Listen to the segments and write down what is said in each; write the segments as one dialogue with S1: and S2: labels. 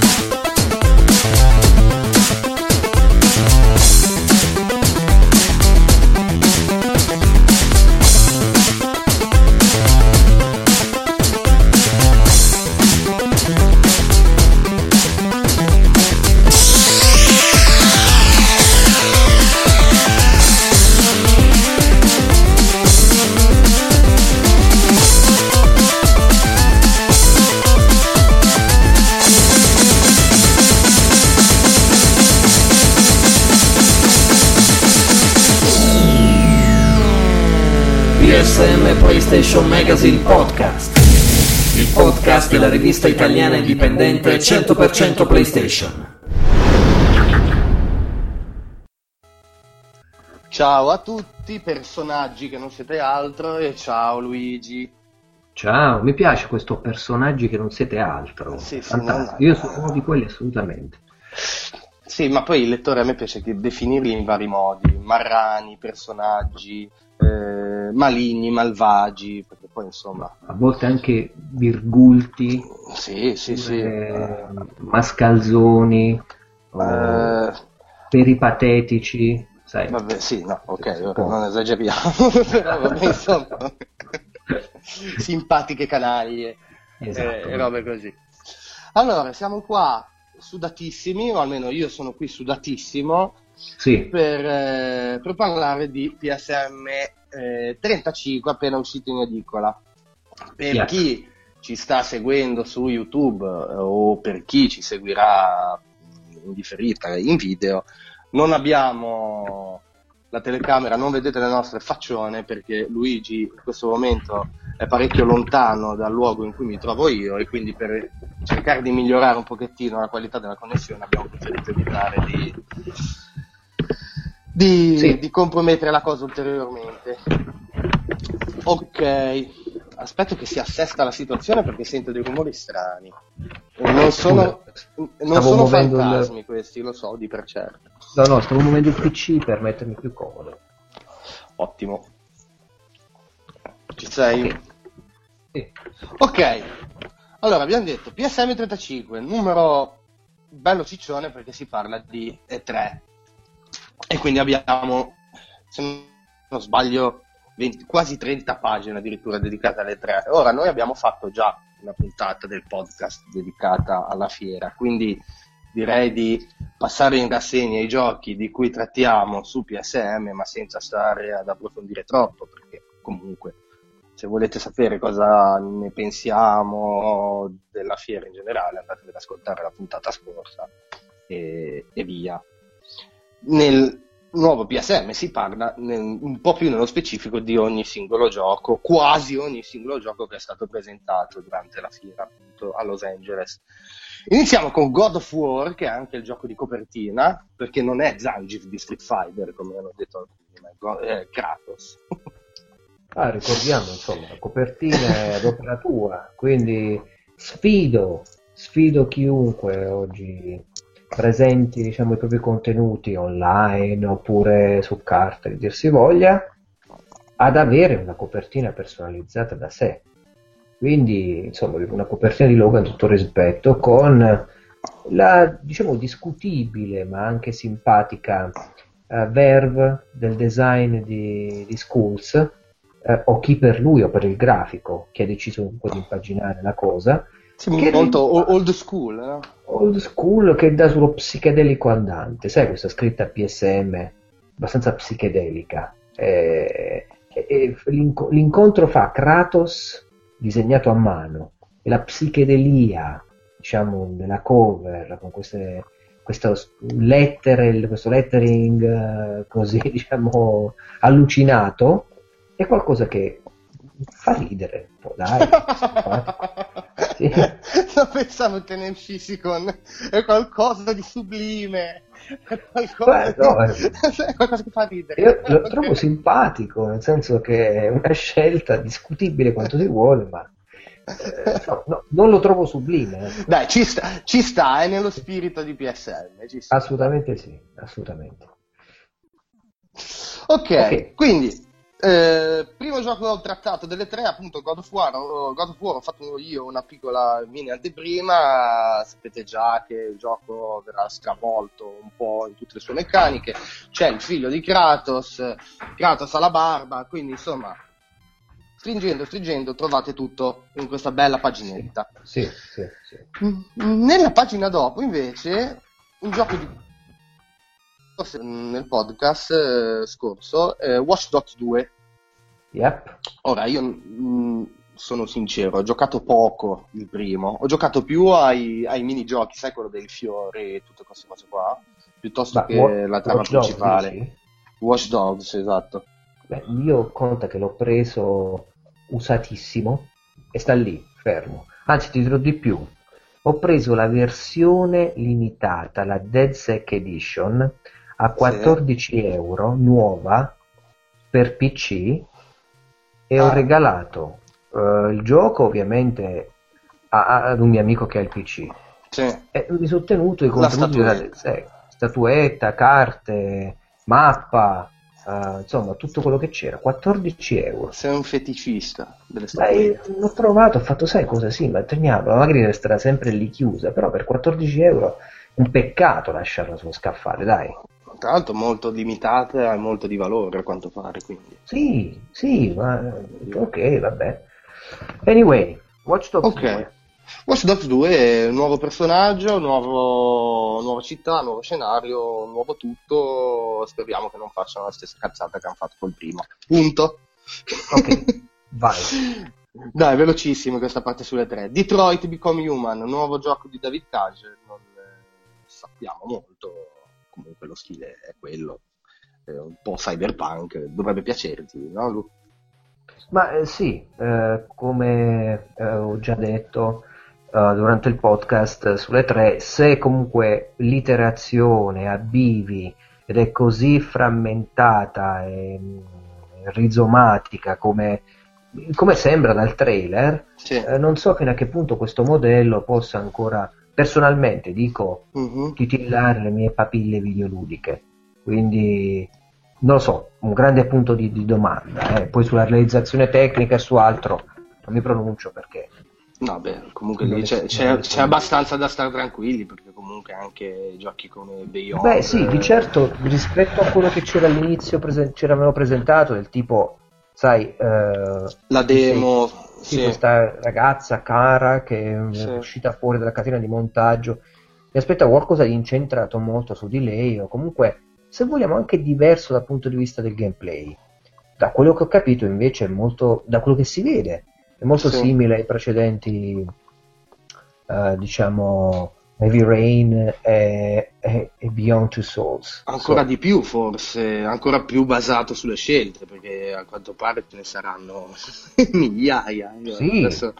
S1: PSM Magazine Podcast. Il podcast della rivista italiana indipendente 100% PlayStation.
S2: Ciao a tutti, personaggi che non siete altro, e ciao Luigi.
S3: Ciao, mi piace questo personaggi che non siete altro.
S2: Sì, sì,
S3: Fantastico.
S2: non-
S3: Io sono uno di quelli assolutamente.
S2: Sì, ma poi il lettore a me piace definirli in vari modi, marrani, personaggi, eh, maligni, malvagi, poi insomma,
S3: A volte anche virgulti,
S2: sì, sì, sì.
S3: eh, mascalzoni,
S2: Eh,
S3: peripatetici, sai.
S2: vabbè, sì, no, ok, non esageriamo, però vabbè, insomma, simpatiche canaglie.
S3: Esatto.
S2: eh, e robe così. Allora, siamo qua sudatissimi, o almeno io sono qui sudatissimo,
S3: Sì,
S2: per, eh, per parlare di PSM eh, 35 appena uscito in edicola. Per
S3: Chiaro.
S2: chi ci sta seguendo su YouTube eh, o per chi ci seguirà in differita in video, non abbiamo la telecamera, non vedete le nostre faccione perché Luigi in questo momento è parecchio lontano dal luogo in cui mi trovo io e quindi per cercare di migliorare un pochettino la qualità della connessione abbiamo preferito evitare di, di,
S3: Sì.
S2: di compromettere la cosa ulteriormente. Ok, aspetto che si assesta la situazione perché sento dei rumori strani. E non sono, non sono
S3: muovendo il-
S2: fantasmi questi, lo so di per certo.
S3: no, no, stavo muovendo il PC per mettermi più comodo.
S2: Ottimo. Ci sei?
S3: Sì.
S2: Ok, allora abbiamo detto PSM 35, numero bello ciccione perché si parla di E3 e quindi abbiamo, se non sbaglio, 20 quasi 30 pagine addirittura dedicate alle 3. Ora noi abbiamo fatto già una puntata del podcast dedicata alla fiera, quindi direi di passare in rassegna i giochi di cui trattiamo su PSM, ma senza stare ad approfondire troppo, perché comunque se volete sapere cosa ne pensiamo della fiera in generale, andate ad ascoltare la puntata scorsa e, e via. Nel nuovo PSM si parla nel- un po' più nello specifico di ogni singolo gioco, quasi ogni singolo gioco che è stato presentato durante la fiera appunto a Los Angeles. Iniziamo con God of War, che è anche il gioco di copertina, perché non è Zangief di Street Fighter, come hanno detto alcuni, ma è Go- è Kratos.
S3: Ah, ricordiamo, insomma, la copertina è ad opera tua, quindi sfido, sfido chiunque oggi presenti, diciamo, i propri contenuti online oppure su carta, di dir voglia, ad avere una copertina personalizzata da sé. Quindi, insomma, una copertina di Logan, tutto rispetto, con la, diciamo, discutibile ma anche simpatica eh, verve del design di, di Skulls, eh, o chi per lui o per il grafico che ha deciso un po' di impaginare la cosa,
S2: Sì,
S3: Che
S2: molto o- old school, no?
S3: old school che dà sullo psichedelico andante, sai questa scritta PSM abbastanza psichedelica. Eh, eh, l'inco- l'incontro fra Kratos disegnato a mano e la psichedelia, diciamo, della cover con queste questo lettere, questo lettering eh, così, diciamo, allucinato, è qualcosa che fa ridere, un po', dai. Sì.
S2: Non pensavo che ne uscissi con è qualcosa di sublime, è qualcosa,
S3: Beh, no,
S2: di- è qualcosa che fa ridere.
S3: Io lo trovo simpatico, nel senso che è una scelta discutibile quanto si vuole, ma eh, no, no, non lo trovo sublime. eh.
S2: Dai, ci sta, ci sta, è nello spirito di sta.
S3: Assolutamente sì, assolutamente.
S2: Ok,
S3: Ok.
S2: quindi Eh, primo gioco trattato delle tre, appunto God of War. God of War ho fatto io una piccola mini anteprima. Sapete già che il gioco verrà stravolto un po' in tutte le sue meccaniche. C'è il figlio di Kratos, Kratos ha la barba, quindi insomma, stringendo, stringendo, trovate tutto in questa bella paginetta.
S3: Sì, sì, sì.
S2: Mm, Nella pagina dopo, invece, un gioco di nel podcast eh, scorso, eh, Watch Dogs 2.
S3: Yep.
S2: Ora, io mh, sono sincero, ho giocato poco il primo, ho giocato più ai, ai minigiochi, sai quello dei fiori e tutte queste cose qua, piuttosto
S3: Ma
S2: che
S3: Wa-
S2: la trama
S3: Watch Dogs,
S2: principale.
S3: dici?
S2: Watch Dogs, esatto.
S3: Beh, io conta che l'ho preso usatissimo e sta lì, fermo. Anzi, ti dirò di più. Ho preso la versione limitata, la Dead Sec Edition, a 14 euro, nuova, per PC, e ho
S2: Ah.
S3: regalato eh, il gioco ovviamente a- ad un mio amico che ha il PC.
S2: Sì.
S3: E mi sono tenuto i contenuti della Sec, statuetta, carte, mappa, eh, insomma tutto quello che c'era, 14 euro.
S2: Sei un feticista delle statuette.
S3: l'ho trovato, ho fatto, sai cosa? Sì, ma teniamo, magari resterà sempre lì chiusa, però per 14 euro un peccato lasciarla sullo scaffale, dai.
S2: Tra l'altro molto limitata e molto di valore a quanto pare, quindi.
S3: Sì, sì, ma ok, vabbè. Anyway, Watch Dogs
S2: Ok.
S3: 2.
S2: Watch Dogs 2 è un nuovo personaggio, nuovo, nuova città, nuovo scenario, nuovo tutto. Speriamo che non facciano la stessa cazzata che hanno fatto col primo. Punto.
S3: Ok, vai.
S2: Dai, velocissimo questa parte sulle tre. Detroit Become Human, nuovo gioco di David Cage. Non eh, sappiamo molto, comunque lo stile è quello. È un po' cyberpunk, dovrebbe piacerti, no? Lu?
S3: Ma eh, sì, eh, come eh, ho già detto eh, durante il podcast sulle tre, se comunque l'iterazione a bivi ed è così frammentata e mm, rizomatica come, come sembra dal trailer,
S2: Sì.
S3: eh, non so fino a che punto questo modello possa ancora, personalmente dico,
S2: Mhm.
S3: titillare le mie papille videoludiche. Quindi non lo so, un grande punto di, di domanda. eh. Poi sulla realizzazione tecnica e su altro non mi pronuncio perché.
S2: No, beh, comunque lì c'è, c'è- c'è abbastanza da stare tranquilli perché comunque anche giochi come Beyond
S3: Beh, sì,
S2: eh,
S3: di certo, rispetto a quello che c'era all'inizio, prese- ci avevano presentato, del tipo, sai, eh,
S2: la demo
S3: sì,
S2: sì.
S3: questa ragazza cara che
S2: Sì.
S3: è uscita fuori dalla catena di montaggio. Mi aspettavo qualcosa di incentrato molto su di lei, o comunque, se vogliamo, anche diverso dal punto di vista del gameplay. Da quello che ho capito, invece, è molto, da quello che si vede, è molto
S2: Sì.
S3: simile ai precedenti, eh, diciamo, Heavy Rain e, e- e Beyond Two Souls.
S2: ancora
S3: So-
S2: di più forse ancora più basato sulle scelte perché a quanto pare ce ne saranno migliaia
S3: Sì.
S2: adesso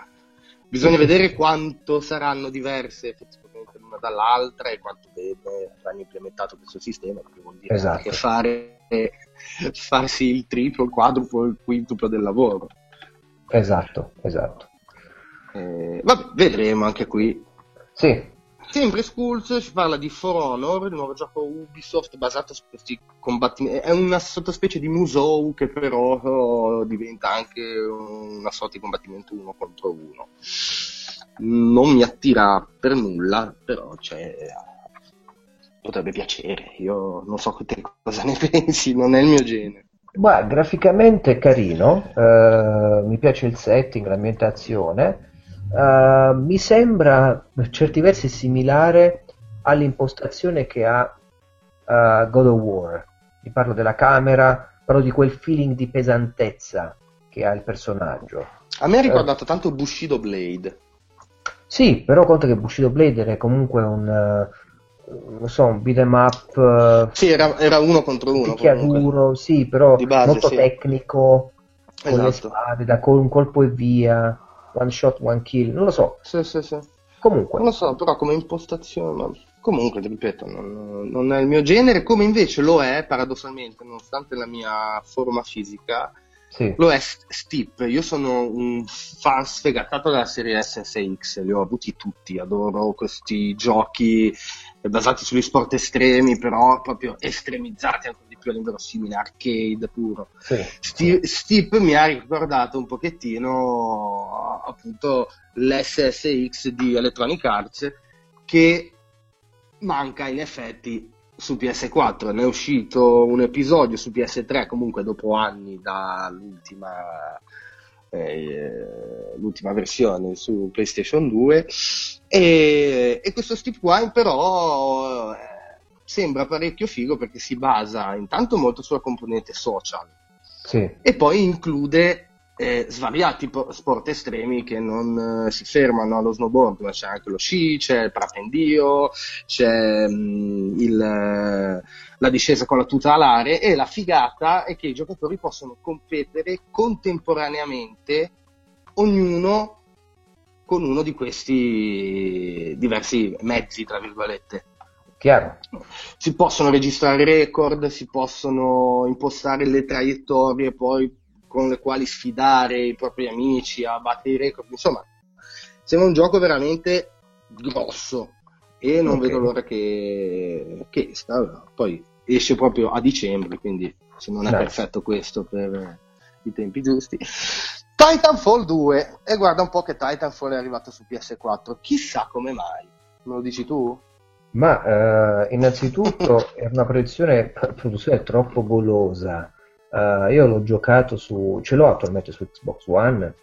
S2: bisogna vedere quanto saranno diverse effettivamente l'una dall'altra e quanto bene avranno implementato questo sistema perché vuol dire
S3: Esatto.
S2: anche fare farsi il triplo, il quadruplo, il quintuplo del lavoro
S3: Esatto, esatto.
S2: Eh, vabbè, vedremo anche qui.
S3: Sì,
S2: Sempre Skulls ci parla di For Honor, il nuovo gioco Ubisoft basato su questi combattimenti. È una sottospecie di Musou che però oh, diventa anche una sorta di combattimento uno contro uno. Non mi attira per nulla, però c'è... potrebbe piacere. Io non so te cosa ne pensi, non è il mio genere.
S3: Guarda, graficamente è carino, eh, mi piace il setting, l'ambientazione, eh, mi sembra per certi versi similare all'impostazione che ha eh, God of War. Vi parlo della camera, parlo di quel feeling di pesantezza che ha il personaggio.
S2: A me ha ricordato tanto Bushido Blade.
S3: Sì, però conta che Bushido Blade è comunque un, eh, non so, un beat'em up eh,
S2: Sì, era, era uno contro uno.
S3: picchiaduro, sì, però
S2: base,
S3: molto
S2: sì.
S3: tecnico, con le
S2: Esatto.
S3: spade, da col- un colpo e via, one shot, one kill, non lo so.
S2: Sì, sì, sì.
S3: Comunque,
S2: Non lo so, però come impostazione, comunque, ripeto, non, non è il mio genere, come invece lo è, paradossalmente, nonostante la mia forma fisica,
S3: sì,
S2: lo è St- Steep. Io sono un fan sfegatato della serie SSX, li ho avuti tutti, adoro questi giochi basati sugli sport estremi, però proprio estremizzati più all'inverosimile, arcade puro. Sì, sì. Steve mi ha ricordato un pochettino appunto l'SSX di Electronic Arts che manca in effetti su PS4, ne è uscito un episodio su PS3 comunque dopo anni dall'ultima eh, l'ultima versione su PlayStation 2 e, e questo Steve Wine però eh, sembra parecchio figo perché si basa intanto molto sulla componente social sì. e poi include eh, svariati sport estremi che non eh, si fermano allo snowboard, ma c'è anche lo sci, c'è il parapendio, c'è mh, mm, il, eh, la discesa con la tuta alare e la figata è che i giocatori possono competere contemporaneamente ognuno con uno di questi diversi mezzi, tra virgolette.
S3: Chiaro.
S2: Si possono registrare record, si possono impostare le traiettorie, poi con le quali sfidare i propri amici a battere i record, insomma, sembra un gioco veramente grosso e non okay. vedo l'ora che, che esca, poi esce proprio a dicembre, quindi se non è nice. perfetto questo per i tempi giusti. Titanfall 2, e guarda un po' che Titanfall è arrivato su PS4, chissà come mai, me lo dici tu?
S3: Ma eh, innanzitutto è una produzione, produzione troppo golosa Uh, io l'ho giocato su, ce l'ho attualmente su Xbox One.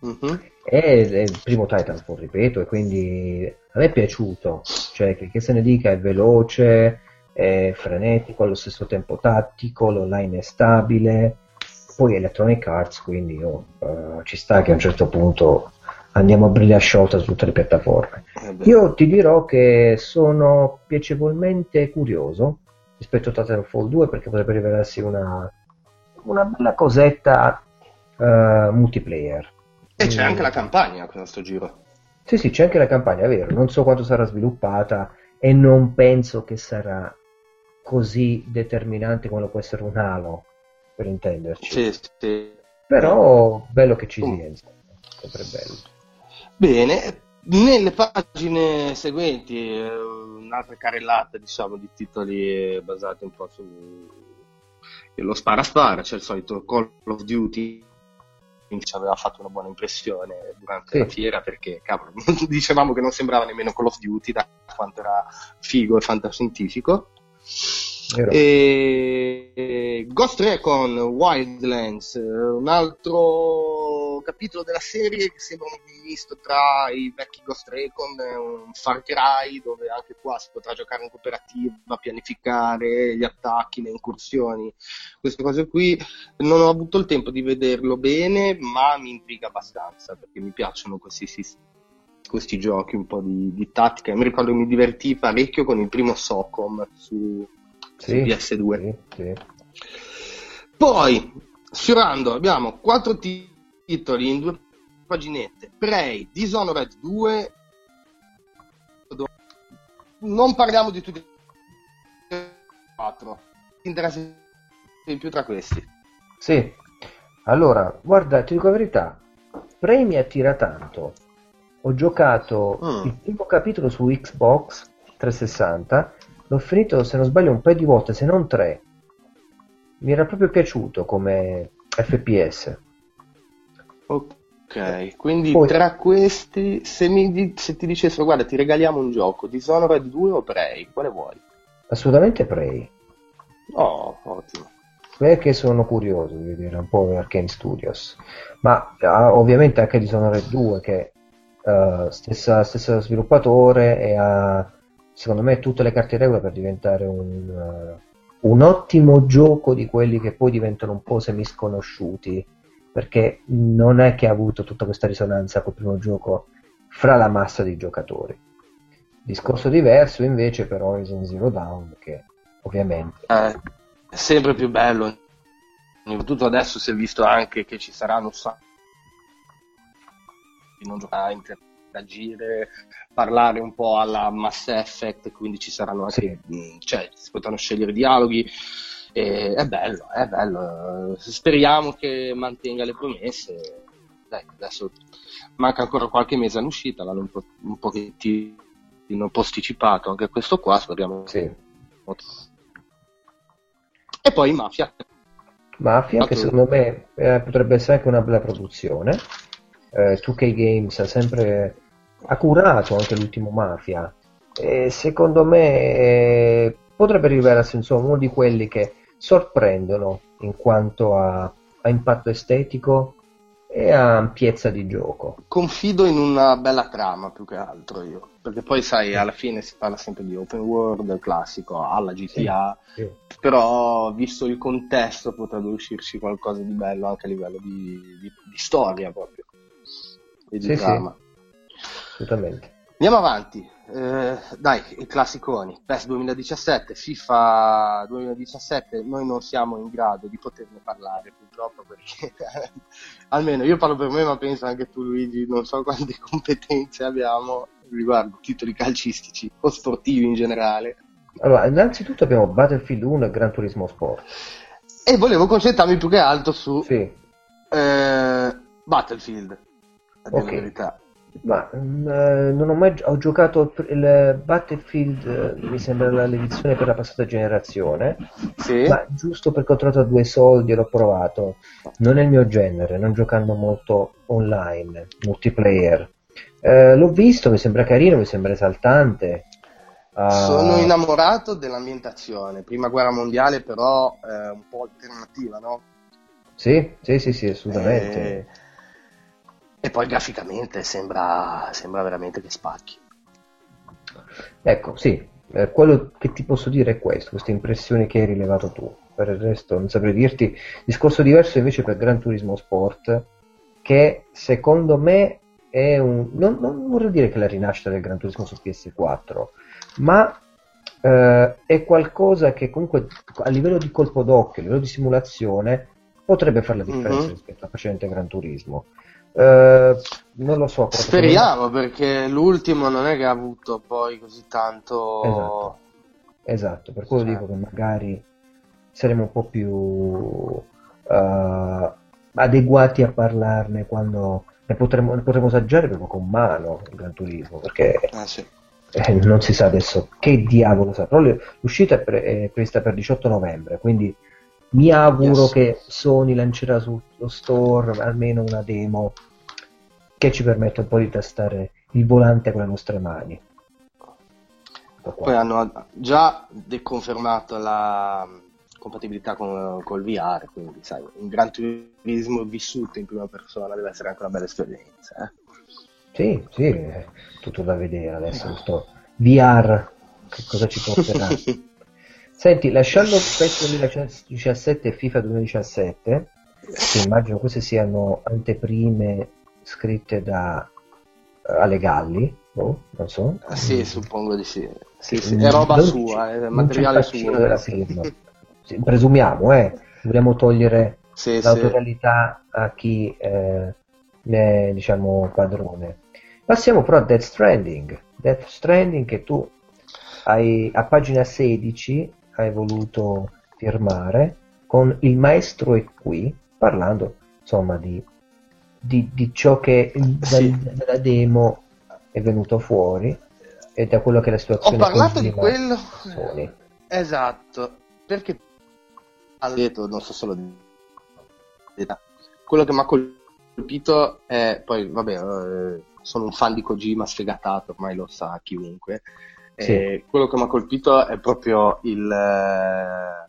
S3: Uh-huh. È, è, il primo Titanfall, ripeto, e quindi a me è piaciuto. Cioè, che, che se ne dica, è veloce, è frenetico, allo stesso tempo tattico, l'online è stabile. Poi Electronic Arts, quindi oh, uh, ci sta che a un certo punto andiamo a briglia sciolta su tutte le piattaforme. Eh io ti dirò che sono piacevolmente curioso rispetto a Titanfall 2 perché potrebbe rivelarsi una, una bella cosetta uh, multiplayer.
S2: E c'è anche la campagna con questo giro.
S3: Sì, sì, c'è anche la campagna, è vero. Non so quanto sarà sviluppata e non penso che sarà così determinante come lo può essere un Halo, per intenderci.
S2: Sì, sì.
S3: Però bello che ci sia, insomma. Sempre bello.
S2: Bene, nelle pagine seguenti eh, un'altra carrellata, diciamo, di titoli basati un po' su lo spara spara, c'è il solito Call of Duty ci aveva fatto una buona impressione durante sì. la fiera perché cavolo, dicevamo che non sembrava nemmeno Call of Duty da quanto era figo e fantascientifico e... Ghost Recon Wildlands, un altro capitolo della serie che sembra un misto tra i vecchi Ghost Recon e un Far Cry, dove anche qua si potrà giocare in cooperativa, pianificare gli attacchi, le incursioni, queste cose qui. Non ho avuto il tempo di vederlo bene, ma mi intriga abbastanza perché mi piacciono questi questi giochi un po' di, di tattica. Mi ricordo che mi divertì parecchio con il primo Socom su, sì, PS2. Sì, sì. Poi, sfiorando, abbiamo quattro titoli in due paginette. Prey, Dishonored 2. Non parliamo di tutti e quattro. Ti interessa di più tra questi?
S3: Sì. Allora, guarda, ti dico la verità. Prey mi attira tanto. Ho giocato mm. il primo capitolo su Xbox 360 L'ho finito, se non sbaglio, un paio di volte, se non tre. Mi era proprio piaciuto come FPS.
S2: Ok, quindi Poi, tra questi, se, mi, se ti dicessero, guarda, ti regaliamo un gioco, Dishonored 2 o Prey, quale vuoi?
S3: Assolutamente Prey.
S2: Oh, ottimo.
S3: Perché sono curioso di vedere un po' Arcane Studios. Ma uh, ovviamente anche Dishonored 2, che uh, stessa, stesso sviluppatore e ha secondo me tutte le carte in regola per diventare un, uh, un ottimo gioco di quelli che poi diventano un po' semisconosciuti perché non è che ha avuto tutta questa risonanza col primo gioco fra la massa di giocatori. Discorso diverso invece per Horizon Zero Dawn che ovviamente
S2: è sempre più bello soprattutto adesso si è visto anche che ci saranno sacco di non giocare interagire, parlare un po' alla Mass Effect, quindi ci saranno anche, sì. Cioè, si potranno scegliere dialoghi. E è bello, è bello. Speriamo che mantenga le promesse. Dai, adesso manca ancora qualche mese all'uscita, l'hanno un, po', un pochettino posticipato anche questo qua, speriamo.
S3: Sì.
S2: E poi Mafia.
S3: Mafia, che secondo me eh, potrebbe essere anche una bella produzione. Eh, 2K Games ha sempre ha curato anche l'ultimo Mafia e secondo me eh, potrebbe rivelarsi insomma uno di quelli che sorprendono in quanto a, a impatto estetico e a ampiezza di gioco.
S2: Confido in una bella trama più che altro io, perché poi sai, alla fine si parla sempre di open world, classico, alla GTA,
S3: Sì.
S2: però visto il contesto potrebbe uscirci qualcosa di bello anche a livello di, di- di storia proprio e di
S3: Sì, sì.
S2: trama.
S3: Assolutamente.
S2: Andiamo avanti, Eh, dai, i classiconi, PES 2017, FIFA 2017, noi non siamo in grado di poterne parlare purtroppo perché almeno io parlo per me ma penso anche tu Luigi, non so quante competenze abbiamo riguardo titoli calcistici o sportivi in generale
S3: Allora, innanzitutto abbiamo Battlefield 1 e Gran Turismo Sport.
S2: e volevo concentrarmi più che altro su
S3: Sì,
S2: eh, Battlefield, a dire
S3: Ok.
S2: la verità.
S3: Ma mm, eh, non ho mai ho giocato il- Battlefield, eh, mi sembra la- l'edizione per la passata generazione,
S2: Sì?
S3: ma giusto perché ho trovato due soldi e l'ho provato. Non è il mio genere, non giocando molto online, multiplayer. Eh, l'ho visto, mi sembra carino, mi sembra esaltante. Ah,
S2: Sono innamorato dell'ambientazione, prima guerra mondiale però eh, un po' alternativa, no?
S3: Sì, sì, sì, sì, assolutamente.
S2: E, e poi graficamente sembra, sembra veramente che spacchi.
S3: Ecco, sì, eh, quello che ti posso dire è questo, queste impressioni che hai rilevato tu. Per il resto non saprei dirti. Discorso diverso invece per Gran Turismo Sport, che secondo me è un... Non, non vorrei dire che è la rinascita del Gran Turismo su PS4, ma eh, è qualcosa che comunque a livello di colpo d'occhio, a livello di simulazione, potrebbe fare la differenza
S2: Mhm.
S3: rispetto al precedente Gran Turismo. Eh, non lo so.
S2: Speriamo perché l'ultimo non è che ha avuto poi così tanto...
S3: Esatto. Esatto, per quello
S2: Cioè.
S3: dico che magari saremo un po' più eh, adeguati a parlarne quando ne potremo, ne potremo assaggiare proprio con mano il Gran Turismo, perché
S2: Ah, sì.
S3: eh, non si sa adesso che diavolo sarà. Però l'uscita è, pre- è prevista per 18 novembre, quindi mi auguro
S2: Yes.
S3: che Sony lancerà sullo store almeno una demo che ci permetta un po' di testare il volante con le nostre mani. Ecco.
S2: Poi hanno già deconfermato la compatibilità con, col VR, quindi sai, un gran turismo vissuto in prima persona deve essere anche una bella esperienza. eh.
S3: Sì, sì, è tutto da vedere adesso. Questo VR, che cosa ci porterà? Senti, lasciando PES 2017 e FIFA 2017, che immagino queste siano anteprime scritte da eh, Ale Galli, boh, non so.
S2: Ah, sì, suppongo di sì. Sì, sì, È roba
S3: non
S2: sua, è materiale
S3: il
S2: suo.
S3: della firma. Sì, presumiamo, eh, dobbiamo togliere
S2: sì.
S3: l'autorialità a chi eh, ne è diciamo padrone. Passiamo però a Death Stranding. Death Stranding che tu hai a pagina 16 hai voluto firmare con il maestro è qui, parlando insomma di, di, di ciò che dal-
S2: Sì.
S3: dalla demo è venuto fuori e da quello che è la
S2: Ho
S3: situazione
S2: parlato di quello.
S3: Sony.
S2: Esatto, perché ha detto, non so solo di quello che mi ha colpito è poi vabbè, eh, sono un fan di Kojima sfegatato, ormai lo sa chiunque.
S3: Sì.
S2: E quello che mi ha colpito è proprio il, eh,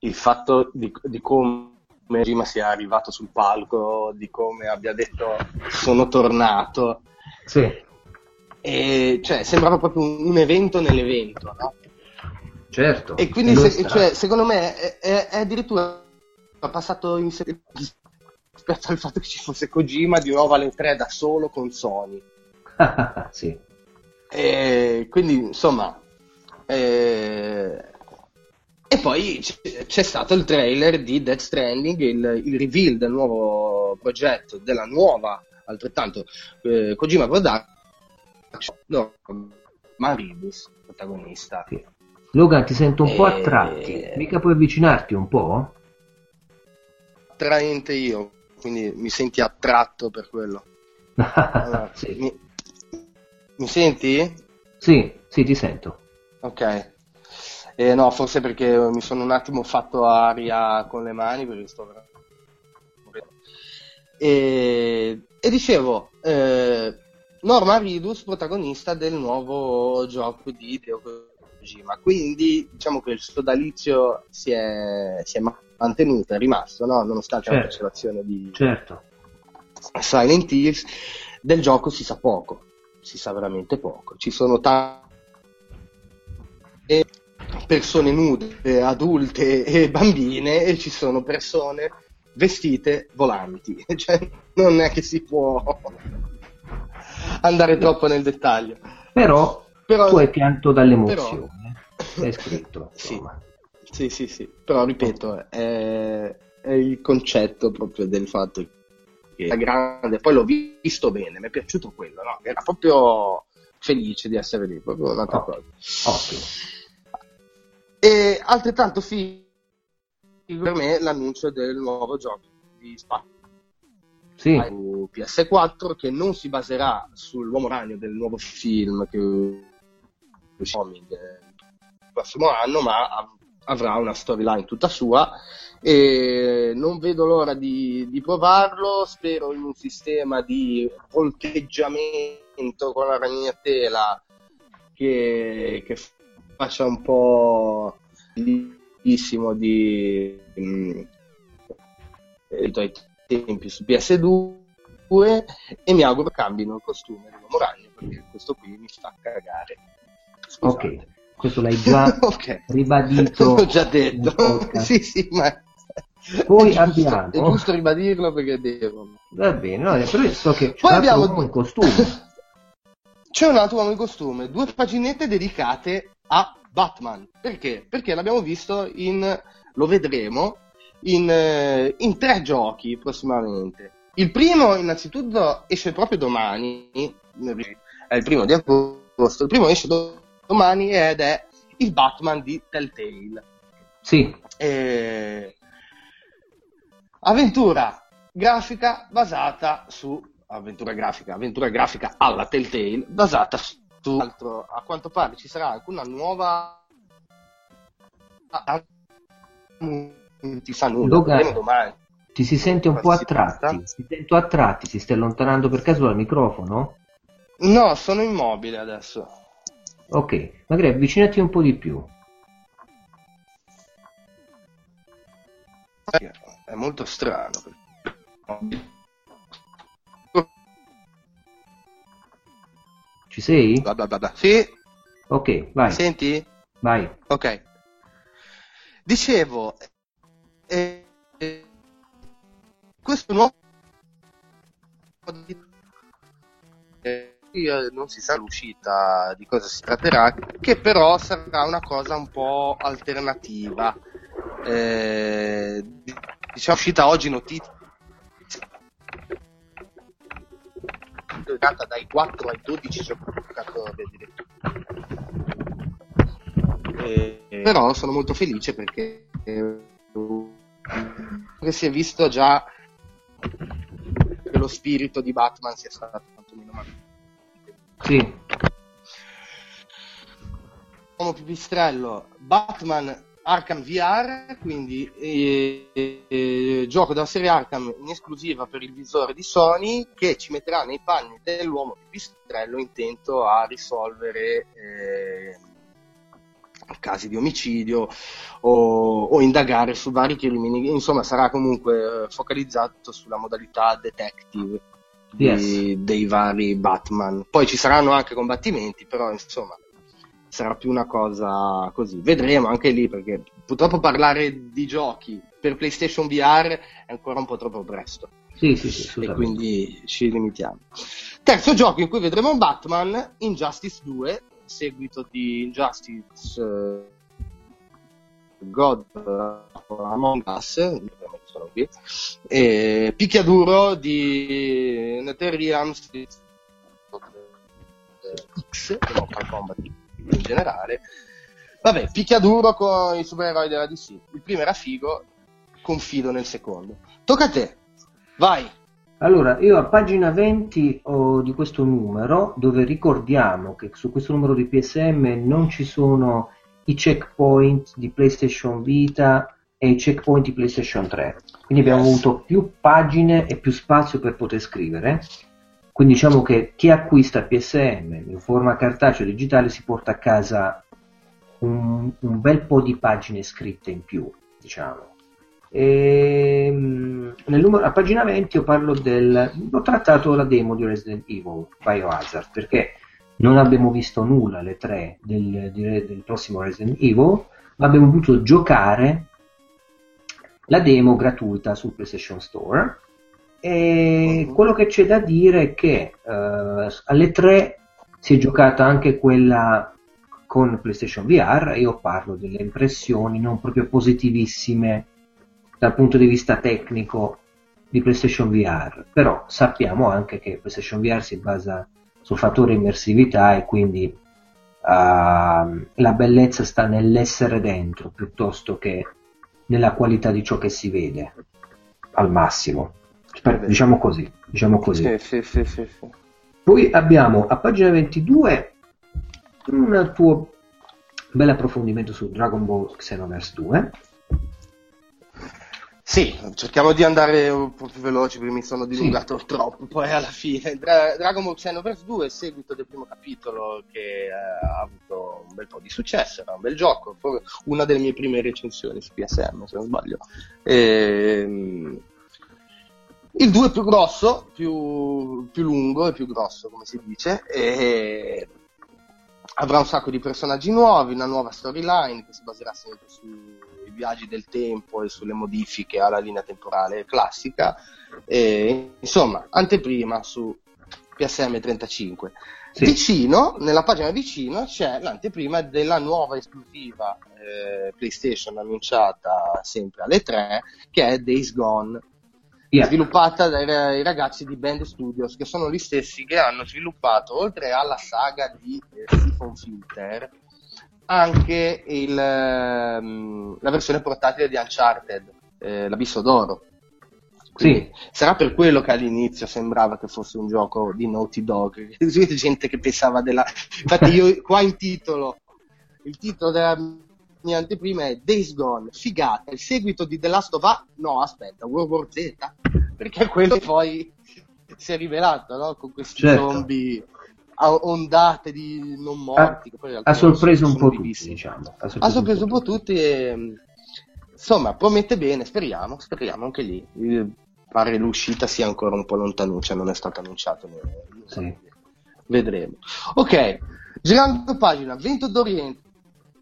S2: il fatto di, di come Kojima sia arrivato sul palco, di come abbia detto sono tornato.
S3: Sì,
S2: E cioè, sembrava proprio un, un evento nell'evento, no?
S3: certo.
S2: E quindi, se- cioè, secondo me, è, è- è addirittura passato in secondo rispetto al fatto che ci fosse Kojima di nuovo alle 3 da solo con Sony.
S3: sì.
S2: E quindi, insomma, eh, e poi c'è stato il trailer di Death Stranding, il, il reveal del nuovo progetto, della nuova, altrettanto, eh, Kojima Production, no, Maribus, protagonista.
S3: Sì. Logan, ti sento un po'
S2: Eh,
S3: a tratti. Mica puoi avvicinarti un po'?
S2: attraente io, quindi mi senti attratto per quello. Allora,
S3: sì.
S2: mi, mi senti?
S3: Sì, sì, ti sento.
S2: Ok. Eh, no, forse perché mi sono un attimo fatto aria con le mani perché sto veramente e, e dicevo, eh, Norma Ridus, protagonista del nuovo gioco di Hideo Kojima. Quindi diciamo che il sodalizio si è, si è mantenuto, è rimasto, no? nonostante certo. la cancellazione di
S3: certo.
S2: Silent Hills. Del gioco si sa poco, si sa veramente poco. Ci sono tante persone nude, adulte e bambine e ci sono persone vestite volanti. Cioè, non è che si può andare troppo nel dettaglio.
S3: Però, però tu hai pianto dall'emozione. Però... È scritto.
S2: sì, sì, sì, sì. Però ripeto, è, è il concetto proprio del fatto che è grande. Poi l'ho visto bene, mi è piaciuto quello, no? Era proprio felice di essere lì, proprio un'altra oh, cosa.
S3: Ottimo.
S2: E altrettanto figo per me l'annuncio del nuovo gioco di Spazio
S3: sì.
S2: PS4 che non si baserà sull'uomo ragno del nuovo film che uscirà il prossimo anno ma avrà una storyline tutta sua. E non vedo l'ora di, di provarlo. Spero in un sistema di volteggiamento con la ragnatela che, che faccia un po' tantissimo di mh, ai tempi su PS2 e mi auguro cambino il costume dell'uomo ragno perché questo qui mi fa cagare.
S3: Scusate. Ok, questo l'hai già okay. ribadito.
S2: L'ho già detto. sì, sì, ma
S3: poi è abbiamo.
S2: Giusto, è giusto ribadirlo perché devo.
S3: Va bene, no, però so che Poi abbiamo un uomo in costume.
S2: C'è un altro uomo in costume, due paginette dedicate a Batman. Perché? Perché l'abbiamo visto in, lo vedremo, in, eh, in tre giochi prossimamente. Il primo, innanzitutto, esce proprio domani, è il primo di agosto, il primo esce domani ed è il Batman di Telltale.
S3: Sì.
S2: E... Avventura grafica basata su avventura grafica, avventura grafica alla Telltale basata su tu, altro, a quanto pare ci sarà anche una nuova non ti sa nulla,
S3: domani. Ti si sente un po' a tratti, si sento a tratti, si stai allontanando per caso dal microfono?
S2: No, sono immobile adesso.
S3: Ok, magari avvicinati un po' di più.
S2: È molto strano.
S3: Ci sei?
S2: Blah, blah, blah, sì.
S3: Ok, vai.
S2: Senti?
S3: Vai.
S2: Ok. Dicevo, eh, eh, questo nuovo eh, non si sa l'uscita di cosa si tratterà, che però sarà una cosa un po' alternativa. Eh, diciamo uscita oggi notizia giocata dai 4 ai 12 giocatori eh, però sono molto felice perché eh, si è visto già che lo spirito di Batman sia stato quantomeno mantenuto.
S3: Sì.
S2: Uomo pipistrello, Batman Arkham VR, quindi eh, eh, gioco della serie Arkham in esclusiva per il visore di Sony che ci metterà nei panni dell'uomo pipistrello intento a risolvere eh, casi di omicidio o, o, indagare su vari crimini. Insomma, sarà comunque eh, focalizzato sulla modalità detective
S3: yes.
S2: di, dei vari Batman. Poi ci saranno anche combattimenti, però insomma sarà più una cosa così. Vedremo anche lì perché purtroppo parlare di giochi per PlayStation VR è ancora un po' troppo presto.
S3: Sì, sì, sì,
S2: e quindi ci limitiamo. Terzo gioco in cui vedremo Batman, Injustice 2, seguito di Injustice uh, God Among Us, sono qui, e picchiaduro di Netherrealm X, Mortal In generale. Vabbè, picchiaduro con i supereroi della DC. Il primo era figo, confido nel secondo. Tocca a te. Vai.
S3: Allora, io a pagina 20 ho di questo numero dove ricordiamo che su questo numero di PSM non ci sono i checkpoint di PlayStation Vita e i checkpoint di PlayStation 3. Quindi abbiamo avuto più pagine e più spazio per poter scrivere. Quindi diciamo che chi acquista PSM in forma cartacea o digitale si porta a casa un, un bel po' di pagine scritte in più, diciamo. E, nel numero, a pagina 20 io parlo del... ho trattato la demo di Resident Evil Biohazard perché non abbiamo visto nulla alle 3 del, del prossimo Resident Evil, ma abbiamo potuto giocare la demo gratuita sul PlayStation Store. E quello che c'è da dire è che eh, alle 3 si è giocata anche quella con PlayStation VR e io parlo delle impressioni non proprio positivissime dal punto di vista tecnico di PlayStation VR, però sappiamo anche che PlayStation VR si basa sul fattore immersività e quindi ehm, la bellezza sta nell'essere dentro piuttosto che nella qualità di ciò che si vede al massimo. Diciamo così, diciamo così.
S2: Sì, sì, sì, sì, sì.
S3: Poi abbiamo a pagina 22 un tuo bel approfondimento su Dragon Ball Xenoverse 2.
S2: Sì, cerchiamo di andare un po' più veloci perché mi sono dilungato troppo. Poi alla fine, Dra- Dragon Ball Xenoverse 2 è il seguito del primo capitolo che eh, ha avuto un bel po' di successo, era un bel gioco, una delle mie prime recensioni su PSM se non sbaglio. Ehm, il 2 è più grosso, più, più lungo e più grosso come si dice, e avrà un sacco di personaggi nuovi, una nuova storyline che si baserà sempre sui viaggi del tempo e sulle modifiche alla linea temporale classica. E, insomma, anteprima su PSM 35.
S3: Sì.
S2: Vicino, nella pagina vicino, c'è l'anteprima della nuova esclusiva eh, PlayStation annunciata sempre alle 3, che è Days Gone
S3: Yeah.
S2: sviluppata dai ragazzi di Band Studios, che sono gli stessi che hanno sviluppato, oltre alla saga di eh, Siphon Filter, anche il, ehm, la versione portatile di Uncharted, eh, l'Abisso d'Oro. Quindi sarà per quello che all'inizio sembrava che fosse un gioco di Naughty Dog. C'è gente che pensava della... Infatti io qua in titolo, il titolo della mia anteprima è Days Gone, figata, il seguito di The Last of Us, no aspetta, World War Z, perché quello poi si è rivelato, no? Con questi
S3: Certo.
S2: zombie a ondate di non morti. in realtà
S3: Ha sorpreso un po' tutti, diciamo.
S2: Ha sorpreso un po' tutti e insomma promette bene, speriamo, speriamo anche lì. Pare l'uscita sia ancora un po' lontanuccia, non è stato annunciato. né-
S3: Sì.
S2: Vedremo. Ok, girando pagina, Vento d'Oriente.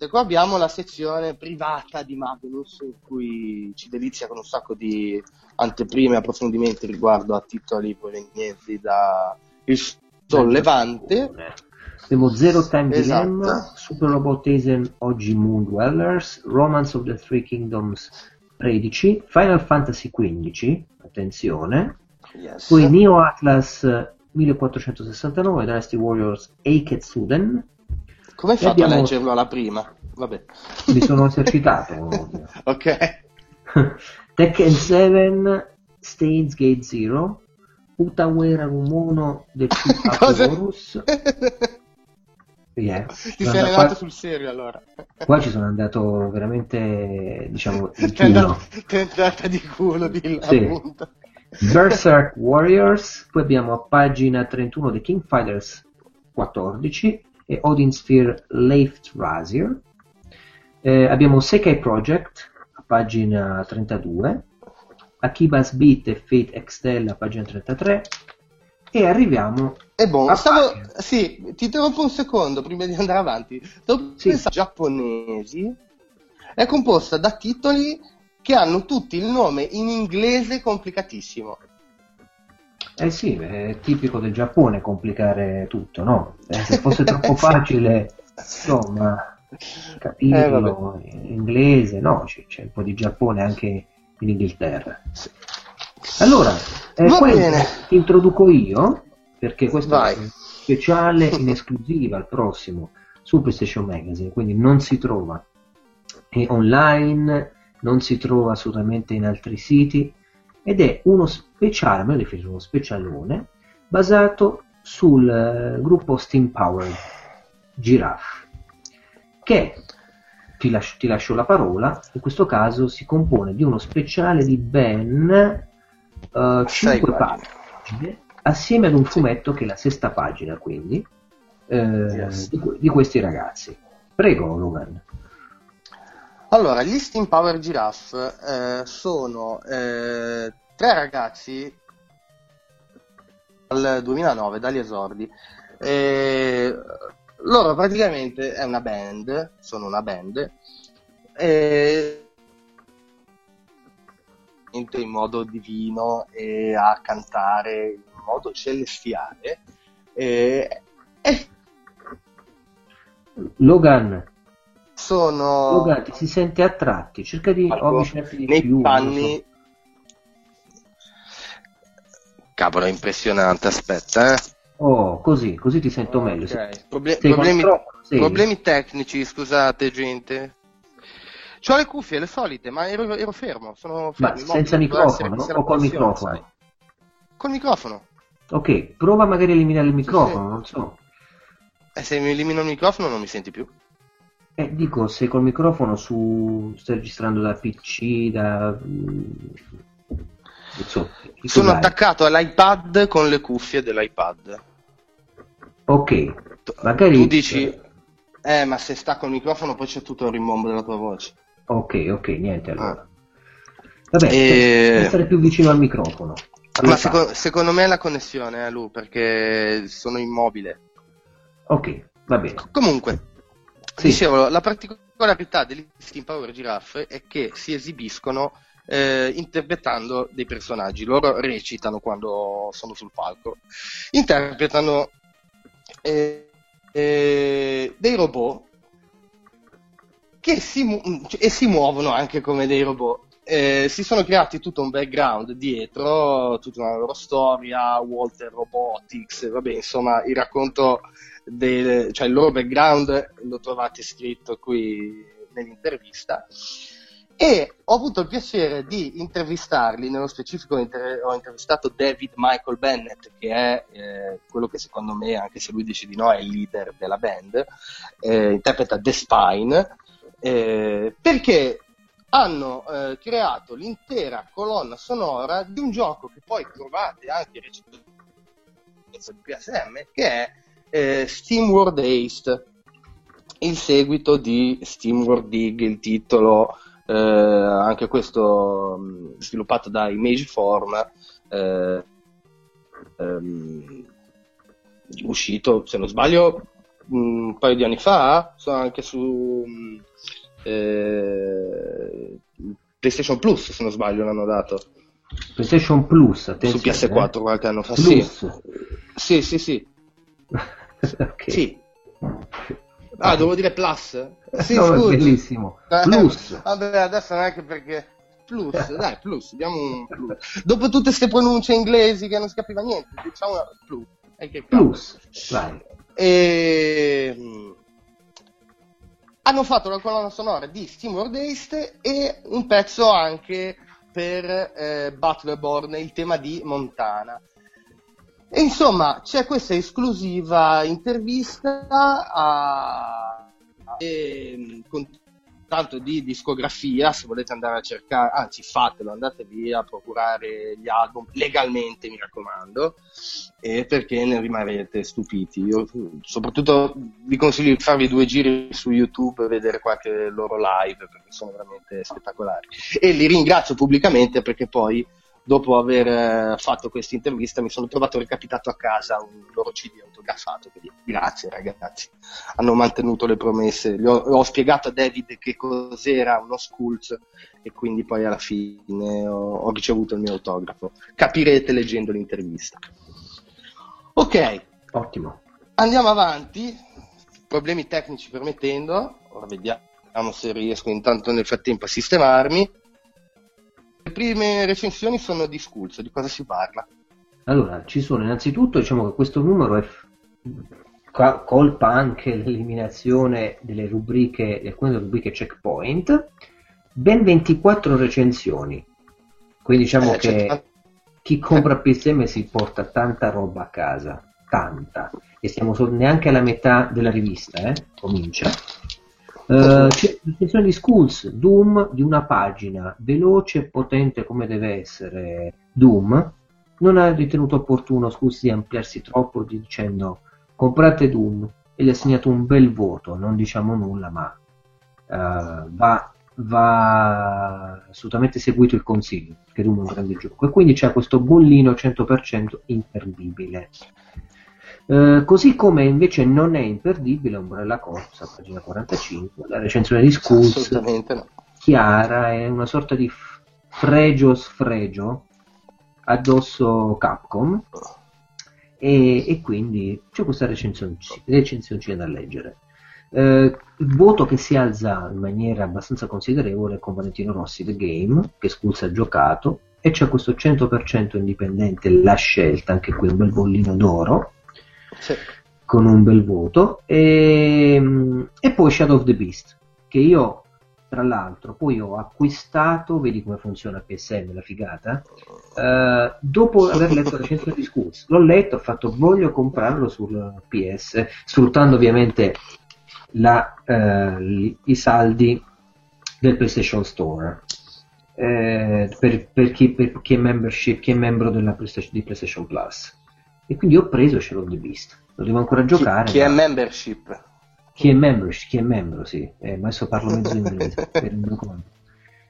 S2: Qua abbiamo la sezione privata di Magnus in cui ci delizia con un sacco di anteprime e approfondimenti riguardo a titoli provenienti da Il Sollevante.
S3: Abbiamo Zero Time
S2: Esatto.
S3: Dilemma, Super Robot Asen Oggi Moon Dwellers, Romance of the Three Kingdoms 13, Final Fantasy XV, attenzione,
S2: Yes.
S3: poi Neo Atlas 1469, Dynasty Warriors Eiketsuden,
S2: Come hai fatto
S3: abbiamo-
S2: a leggerlo alla prima? Vabbè.
S3: mi sono esercitato.
S2: ok.
S3: Tekken 7, Stains Gate Zero, Utawera Rumono del
S2: Cosa?
S3: Horus. Yeah.
S2: Ti sei allenato
S3: qua,
S2: sul serio allora.
S3: qua ci sono andato veramente, diciamo, in
S2: andata- ti è andata di culo di là,
S3: Sì. Berserk Warriors, poi abbiamo a pagina 31 The King Fighters 14 e Odin Sphere Left Razir. Eh, abbiamo Sekai Project a pagina 32, Akiba's Beat e Fate Extell a pagina 33 e arriviamo
S2: E boh,
S3: a
S2: stavo... Sì, ti interrompo un secondo prima di andare avanti. Stavo
S3: Sì.
S2: giapponesi. È composta da titoli che hanno tutti il nome in inglese complicatissimo.
S3: Eh sì, è tipico del Giappone complicare tutto, no? Eh, se fosse troppo facile, insomma,
S2: Eh,
S3: capirlo in inglese, no, c'è, c'è un po' di Giappone anche in Inghilterra. Allora, eh, ti introduco io, perché questo
S2: Vai.
S3: è un speciale in esclusiva al prossimo su PlayStation Magazine, quindi non si trova eh, online, non si trova assolutamente in altri siti ed è uno speciale, me lo definisco uno specialone, basato sul eh, gruppo Steam Power Giraffe, che ti, lascio, ti lascio la parola, in questo caso si compone di uno speciale di ben uh, 5 pagine, assieme ad un fumetto che è la sesta pagina, quindi, eh, yes. di, di, questi ragazzi. Prego, Logan.
S2: Allora, gli Steam Power Giraffe eh, sono eh, tre ragazzi dal 2009, dagli esordi. E loro praticamente è una band, sono una band, e in modo divino e a cantare in modo celestiale.
S3: Logan,
S2: sono...
S3: Logan, ti si sente a tratti, cerca di
S2: ecco,
S3: avvicinarti di
S2: nei
S3: più.
S2: Panni... So. Cavolo, è impressionante, aspetta, eh.
S3: Oh, così, così ti sento okay. meglio.
S2: Proble- problemi, problemi tecnici, scusate, gente. Ho le cuffie, le solite, ma ero, ero fermo. Sono fermo.
S3: Ma senza microfono o col microfono? Sai.
S2: Col microfono.
S3: Ok, prova magari a eliminare il microfono, sì, sì. non so.
S2: E eh, se mi elimino il microfono non mi senti più?
S3: Eh, dico, se col microfono su... stai registrando da PC, da...
S2: So, Sono dai. attaccato all'iPad con le cuffie dell'iPad.
S3: Ok, magari...
S2: Tu dici... Eh, ma se sta col microfono poi c'è tutto il rimbombo della tua voce.
S3: Ok, ok, niente allora. Ah. Vabbè, e... essere più vicino al microfono.
S2: Ma seco- secondo me è la connessione, eh, Lu, perché sono immobile.
S3: Ok, va bene.
S2: Comunque, sì. dicevo, la particolarità degli Steam Power Giraffe è che si esibiscono eh, interpretando dei personaggi. Loro recitano quando sono sul palco. Interpretano eh, eh, dei robot che si, mu- e si muovono anche come dei robot. Eh, si sono creati tutto un background dietro, tutta una loro storia, Walter Robotics, vabbè, insomma, il racconto del, cioè il loro background lo trovate scritto qui nell'intervista. E ho avuto il piacere di intervistarli, nello specifico ho intervistato David Michael Bennett, che è eh, quello che secondo me, anche se lui dice di no, è il leader della band, eh, interpreta The Spine, eh, perché hanno eh, creato l'intera colonna sonora di un gioco che poi trovate anche recentemente di PSM, che è eh, SteamWorld Haste, il seguito di SteamWorld Dig, il titolo eh, anche questo mh, sviluppato da Imageform, eh, ehm, uscito, se non sbaglio, un paio di anni fa, anche su eh, PlayStation Plus, se non sbaglio, l'hanno dato.
S3: PlayStation Plus, attenzione.
S2: Su PS4 eh? qualche anno fa.
S3: Plus.
S2: Sì, sì, sì. Sì. okay. sì. Ah, devo dire plus?
S3: Sì, no, scusi. bellissimo. Eh, plus.
S2: vabbè, adesso non è che perché... Plus, dai, plus, diamo un plus. Dopo tutte queste pronunce inglesi che non si capiva niente, diciamo una plus.
S3: Plus, vai.
S2: E hanno fatto la colonna sonora di SteamWorld East e un pezzo anche per eh, Butlerborn, il tema di Montana. E insomma, c'è questa esclusiva intervista a, a, e, con tanto di discografia, se volete andare a cercare, anzi fatelo, andatevi a procurare gli album legalmente, mi raccomando, eh, perché ne rimarrete stupiti. Io soprattutto vi consiglio di farvi due giri su YouTube e vedere qualche loro live, perché sono veramente spettacolari. E li ringrazio pubblicamente perché poi dopo aver eh, fatto questa intervista mi sono trovato recapitato a casa un loro CD autografato, quindi grazie ragazzi, hanno mantenuto le promesse, ho, ho, spiegato a David che cos'era uno Skulls e quindi poi alla fine ho, ho ricevuto il mio autografo, capirete leggendo l'intervista. Ok,
S3: ottimo.
S2: Andiamo avanti, problemi tecnici permettendo, ora vediamo se riesco intanto nel frattempo a sistemarmi. Prime recensioni sono di Skulls, di cosa si parla?
S3: Allora, ci sono innanzitutto, diciamo che questo numero è colpa anche l'eliminazione delle rubriche, di alcune rubriche checkpoint, ben 24 recensioni. Quindi diciamo
S2: Eh,
S3: che
S2: cioè,
S3: chi compra PSM si porta tanta roba a casa, tanta, e siamo solo neanche alla metà della rivista, eh? comincia. Eh, c'è l'estensione di Schools, Doom di una pagina, veloce e potente come deve essere Doom, non ha ritenuto opportuno Schools di ampliarsi troppo dicendo comprate Doom e gli ha assegnato un bel voto, non diciamo nulla ma eh, va, va assolutamente seguito il consiglio, che Doom è un grande gioco. E quindi c'è questo bollino 100% imperdibile. Eh, così come invece non è imperdibile Umbrella Corsa, pagina 45, la recensione di
S2: Assolutamente no.
S3: chiara, è una sorta di fregio sfregio addosso Capcom e, e quindi c'è questa recensione, recensioncina da leggere. Eh, il voto che si alza in maniera abbastanza considerevole è con Valentino Rossi The Game, che Schools ha giocato, e c'è questo 100% indipendente, la scelta, anche qui un bel bollino d'oro, Con un bel voto e, e poi Shadow of the Beast che io tra l'altro poi ho acquistato vedi come funziona PSN la figata eh, dopo aver letto la recensione di Schools l'ho letto ho fatto voglio comprarlo sul PS sfruttando ovviamente la, eh, i saldi del PlayStation Store. Eh, per, per chi, per chi è membership chi è membro della PlayStation, di PlayStation Plus e quindi ho preso Shadow of the Beast lo devo ancora giocare
S2: Chi, chi è
S3: ma-
S2: membership?
S3: chi è membership, chi è membro, sì. Eh, ma adesso parlo mezzo inglese, per il conto.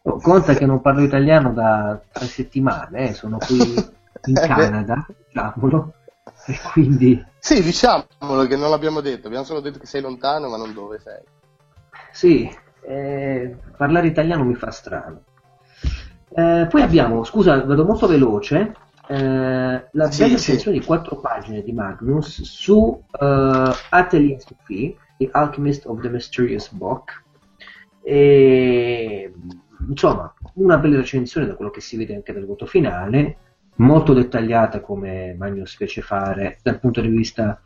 S3: Oh, Conta che non parlo italiano da tre settimane, eh, sono qui in Canada, diciamolo, e quindi
S2: Sì, diciamolo che non l'abbiamo detto, abbiamo solo detto che sei lontano, ma non dove sei.
S3: sì, eh, parlare italiano mi fa strano. Eh, poi abbiamo, scusa, vado molto veloce, eh, la
S2: Sì,
S3: bella
S2: sì.
S3: recensione di quattro pagine di Magnus su eh, Atelier Sophie, The Alchemist of the Mysterious Book. E, insomma, una bella recensione da quello che si vede anche dal voto finale, molto dettagliata come Magnus fece fare dal punto di vista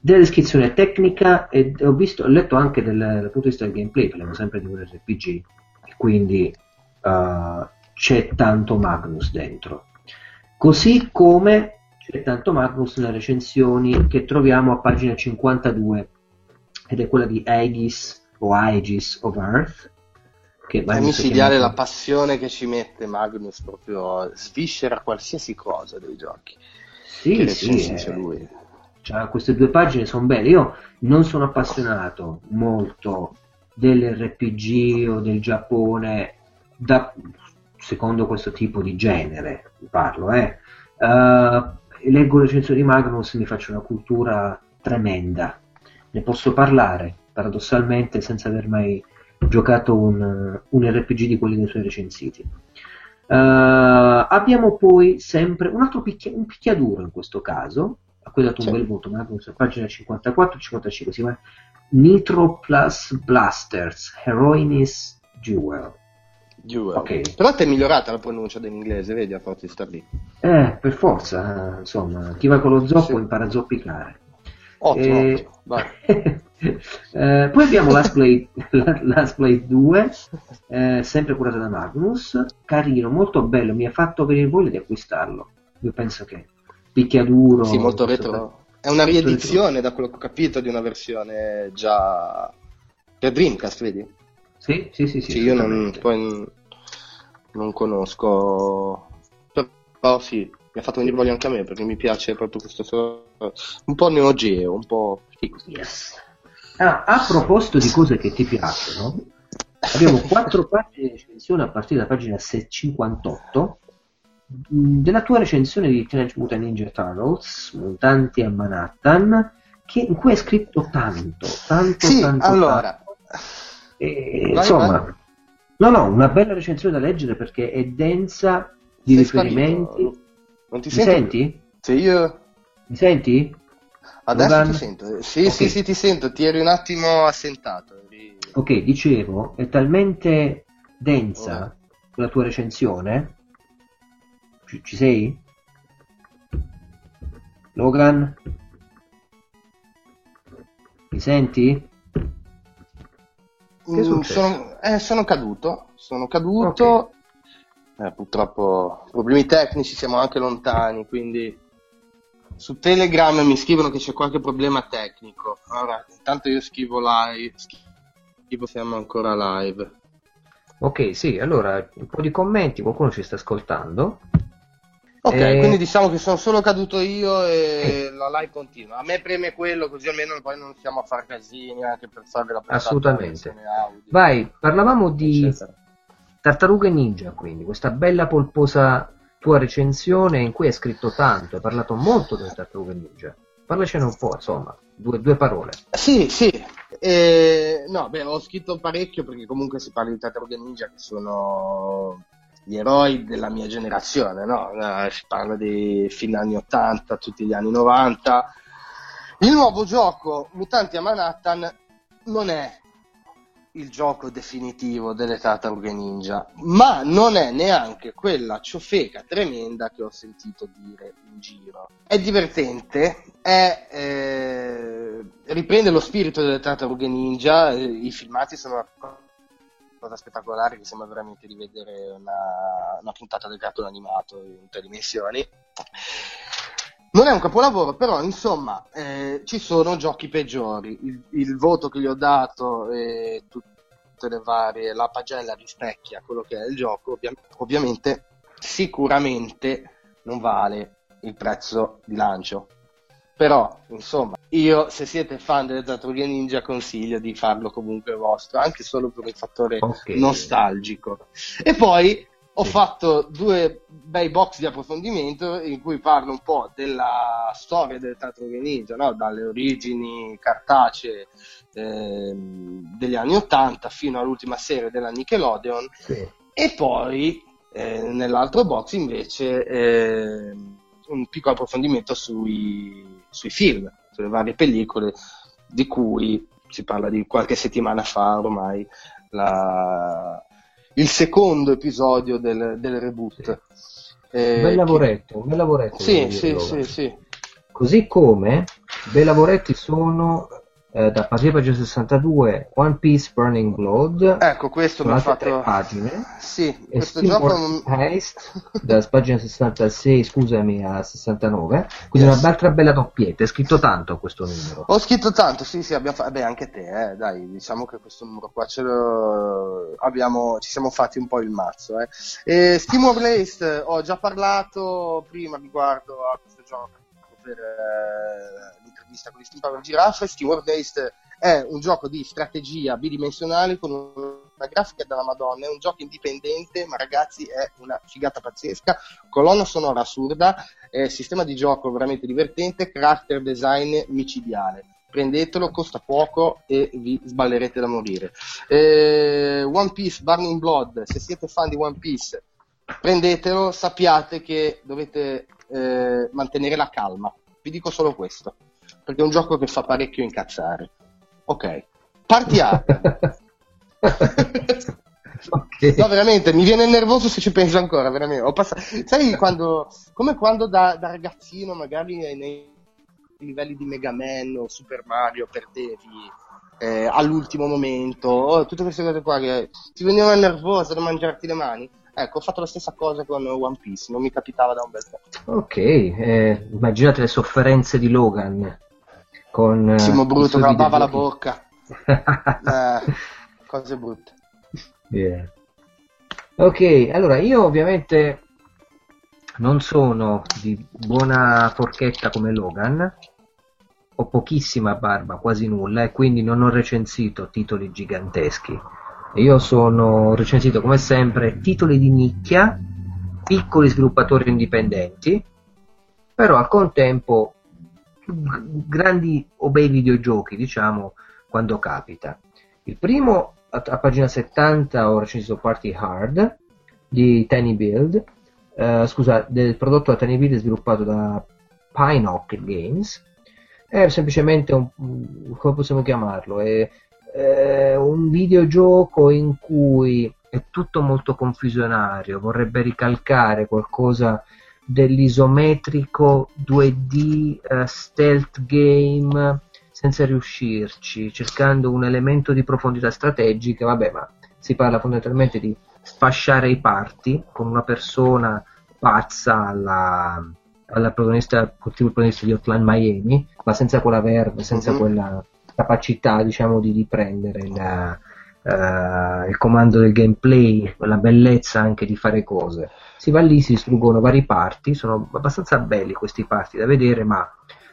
S3: della descrizione tecnica e ho, visto, ho letto anche del, dal punto di vista del gameplay, parliamo sempre di un RPG, e quindi eh, c'è tanto Magnus dentro. Così come c'è tanto Magnus nelle recensioni che troviamo a pagina 52 ed è quella di Aegis o Aegis of Earth che
S2: È micidiale la passione che ci mette Magnus, proprio sviscera qualsiasi cosa dei giochi.
S3: sì, sì, eh,
S2: lui.
S3: cioè, queste due pagine sono belle io non sono appassionato molto dell'RPG o del Giappone da, secondo questo tipo di genere parlo eh. Eh, leggo le recensioni di Magnus e mi faccio una cultura tremenda ne posso parlare paradossalmente senza aver mai giocato un, un RPG di quelli dei suoi recensiti Eh, abbiamo poi sempre un altro picchia- un picchiaduro in questo caso a cui ho dato
S2: Sì.
S3: un bel voto Magnus pagina 54-55 si chiama Nitro Plus Blasters Heroinis Jewel
S2: Jewel.
S3: Ok.
S2: Però ti è migliorata la pronuncia dell'inglese, vedi, a forza di star lì.
S3: eh per forza eh, insomma chi va con lo zoppo
S2: Sì.
S3: impara a zoppicare
S2: Ottimo,
S3: Eh,
S2: ottimo.
S3: Eh, poi abbiamo Last Blade, Last Blade 2, eh, sempre curata da Magnus, carino, molto bello, mi ha fatto venire voglia di acquistarlo. Io penso che picchiaduro.
S2: Sì, molto retro. È una riedizione, da quello che ho capito, di una versione già per Dreamcast, vedi?
S3: Sì, sì, sì. sì,
S2: Sì, io non, poi non conosco, però sì, mi ha fatto venire voglia anche a me perché mi piace proprio questo un po' Neo Geo, un po'.
S3: Yes. Ah, a proposito di cose che ti piacciono, abbiamo quattro pagine di recensione a partire da pagina 58 mh, della tua recensione di Teenage Mutant Ninja Turtles, Mutanti a Manhattan, che, in cui hai scritto tanto, tanto,
S2: Sì,
S3: tanto,
S2: allora,
S3: tanto. E,
S2: Vai,
S3: insomma,
S2: vai.
S3: no, no, una bella recensione da leggere perché è densa di
S2: sei
S3: riferimenti.
S2: sparito. Non ti
S3: Mi
S2: sento?
S3: senti?
S2: Se io
S3: Mi senti?
S2: adesso
S3: Logan?
S2: ti sento. Sì,
S3: Ok.
S2: sì, sì, ti sento, ti eri un attimo assentato.
S3: Ok, dicevo, è talmente densa
S2: Ora.
S3: la tua recensione. Ci, ci sei? Logan? Mi senti? Che
S2: Mm, sono, eh, sono caduto, sono caduto eh, purtroppo problemi tecnici, siamo anche lontani, quindi su Telegram mi scrivono che c'è qualche problema tecnico. Allora, intanto io scrivo live, scrivo siamo ancora live.
S3: Ok, sì, allora un po' di commenti, qualcuno ci sta ascoltando.
S2: Ok, e... quindi diciamo che sono solo caduto io e la live continua. A me preme quello, così almeno poi non stiamo a fare casini anche per fare la
S3: puntata. Assolutamente. Vai, parlavamo di eccetera. Tartarughe Ninja, quindi questa bella polposa tua recensione in cui hai scritto tanto, hai parlato molto delle Tartarughe Ninja. Parlacene un po', insomma, due, due parole.
S2: Sì, sì. Eh, no, beh, ho scritto parecchio perché comunque si parla di Tartarughe Ninja che sono gli eroi della mia generazione, no? Eh, si parla di fine anni 80, tutti gli anni 90. Il nuovo gioco Mutanti a Manhattan non è il gioco definitivo delle tartarughe ninja, ma non è neanche quella ciofeca tremenda che ho sentito dire in giro. È divertente, è, eh, riprende lo spirito delle tartarughe ninja, eh, i filmati sono una cosa spettacolare che sembra veramente di vedere una, una puntata del cartone animato in tre dimensioni. Non è un capolavoro, però insomma eh, ci sono giochi peggiori. Il, il, voto che gli ho dato e tutte le varie, la pagella rispecchia quello che è il gioco, ovvia, ovviamente sicuramente non vale il prezzo di lancio. Però, insomma, io se siete fan delle tartarughe ninja consiglio di farlo comunque vostro, anche solo per il fattore okay. nostalgico. E poi ho fatto due bei box di approfondimento in cui parlo un po' della storia del tartarughe ninja, no? dalle origini cartacee eh, degli anni 80 fino all'ultima serie della Nickelodeon sì. e poi eh, nell'altro box invece eh, un piccolo approfondimento sui, sui film, sulle varie pellicole di cui si parla di qualche settimana fa ormai la, il secondo episodio del, del reboot.
S3: Sì. Eh, bel lavoretto, che... bel lavoretto.
S2: Sì, sì, sì, sì.
S3: Così come bei lavoretti sono eh, da pagina 62 One Piece Burning Blood.
S2: Ecco questo mi ha fatto
S3: pagine.
S2: Sì
S3: e questo gioco Heist da pagina 66 scusami a 69 quindi yes. un'altra bella doppietta. È scritto tanto questo numero.
S2: Ho scritto tanto sì sì abbiamo fa- beh anche te eh, dai diciamo che questo numero qua ce lo abbiamo ci siamo fatti un po' il mazzo eh. e Steam War ho già parlato prima riguardo a questo gioco per eh, l'intervista con Steam Power Giraffe, SteamWorld Based è un gioco di strategia bidimensionale con una grafica della Madonna, è un gioco indipendente, ma ragazzi è una figata pazzesca, colonna sonora assurda, è sistema di gioco veramente divertente, character design micidiale. Prendetelo, costa poco e vi sballerete da morire. Eh, One Piece Burning Blood, se siete fan di One Piece, prendetelo, sappiate che dovete eh, mantenere la calma. Vi dico solo questo perché è un gioco che fa parecchio incazzare. Ok, partiamo. okay. No, veramente, mi viene nervoso se ci penso ancora, veramente. Passato... Sai quando, come quando da, da ragazzino, magari nei livelli di Mega Man o Super Mario perdevi eh, all'ultimo momento, oh, tutte queste cose qua che ti venivano nervose da mangiarti le mani. Ecco, ho fatto la stessa cosa con One Piece, non mi capitava da un bel po'.
S3: Ok, eh, immaginate le sofferenze di Logan con
S2: eh, Simo Brutto che lavava la bocca. Eh, cose brutte.
S3: Yeah. ok allora io ovviamente non sono di buona forchetta come Logan. Ho pochissima barba quasi nulla e quindi non ho recensito titoli giganteschi. Io sono recensito come sempre titoli di nicchia piccoli sviluppatori indipendenti però al contempo grandi o bei videogiochi, diciamo, quando capita. Il primo, a, a pagina 70, ho recensito Party Hard di Tiny Build, uh, scusa, del prodotto da Tiny Build sviluppato da Pinehawk Games. È semplicemente un, come possiamo chiamarlo? È, è un videogioco in cui è tutto molto confusionario, vorrebbe ricalcare qualcosa dell'isometrico 2D uh, eh, stealth game senza riuscirci, cercando un elemento di profondità strategica, vabbè, ma si parla fondamentalmente di sfasciare i parti con una persona pazza alla, alla protagonista, protagonista di Hotline Miami, ma senza quella verve, senza uh-huh. quella capacità diciamo di riprendere la, uh, il comando del gameplay, la bellezza anche di fare cose. Si va lì, si distruggono vari parti, sono abbastanza belli questi parti da vedere, ma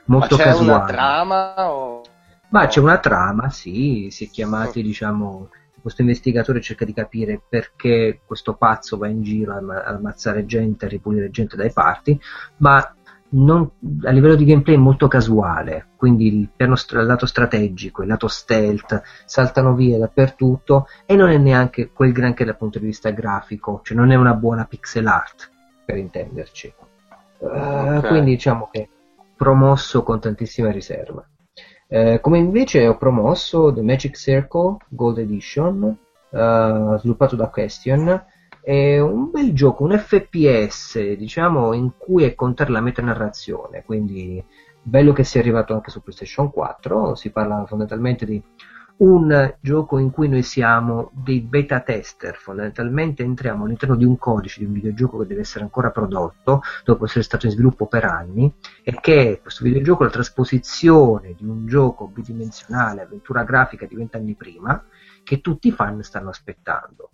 S3: molto
S2: ma c'è
S3: casuali.
S2: una trama o...
S3: Ma c'è una trama, sì, si è chiamati, diciamo, questo investigatore cerca di capire perché questo pazzo va in giro ad ammazzare gente, a ripulire gente dai parti, ma non, a livello di gameplay è molto casuale, quindi il, piano, il lato strategico, il lato stealth saltano via dappertutto e non è neanche quel granché dal punto di vista grafico, cioè non è una buona pixel art per intenderci. Okay. Uh, quindi diciamo che promosso con tantissima riserva. Uh, come invece ho promosso The Magic Circle Gold Edition, uh, sviluppato da Question, è un bel gioco, un FPS, diciamo, in cui è contare la metanarrazione, quindi bello che sia arrivato anche su PlayStation 4, si parla fondamentalmente di un gioco in cui noi siamo dei beta tester, fondamentalmente entriamo all'interno di un codice di un videogioco che deve essere ancora prodotto, dopo essere stato in sviluppo per anni, e che questo videogioco è la trasposizione di un gioco bidimensionale, avventura grafica di vent'anni prima, che tutti i fan stanno aspettando.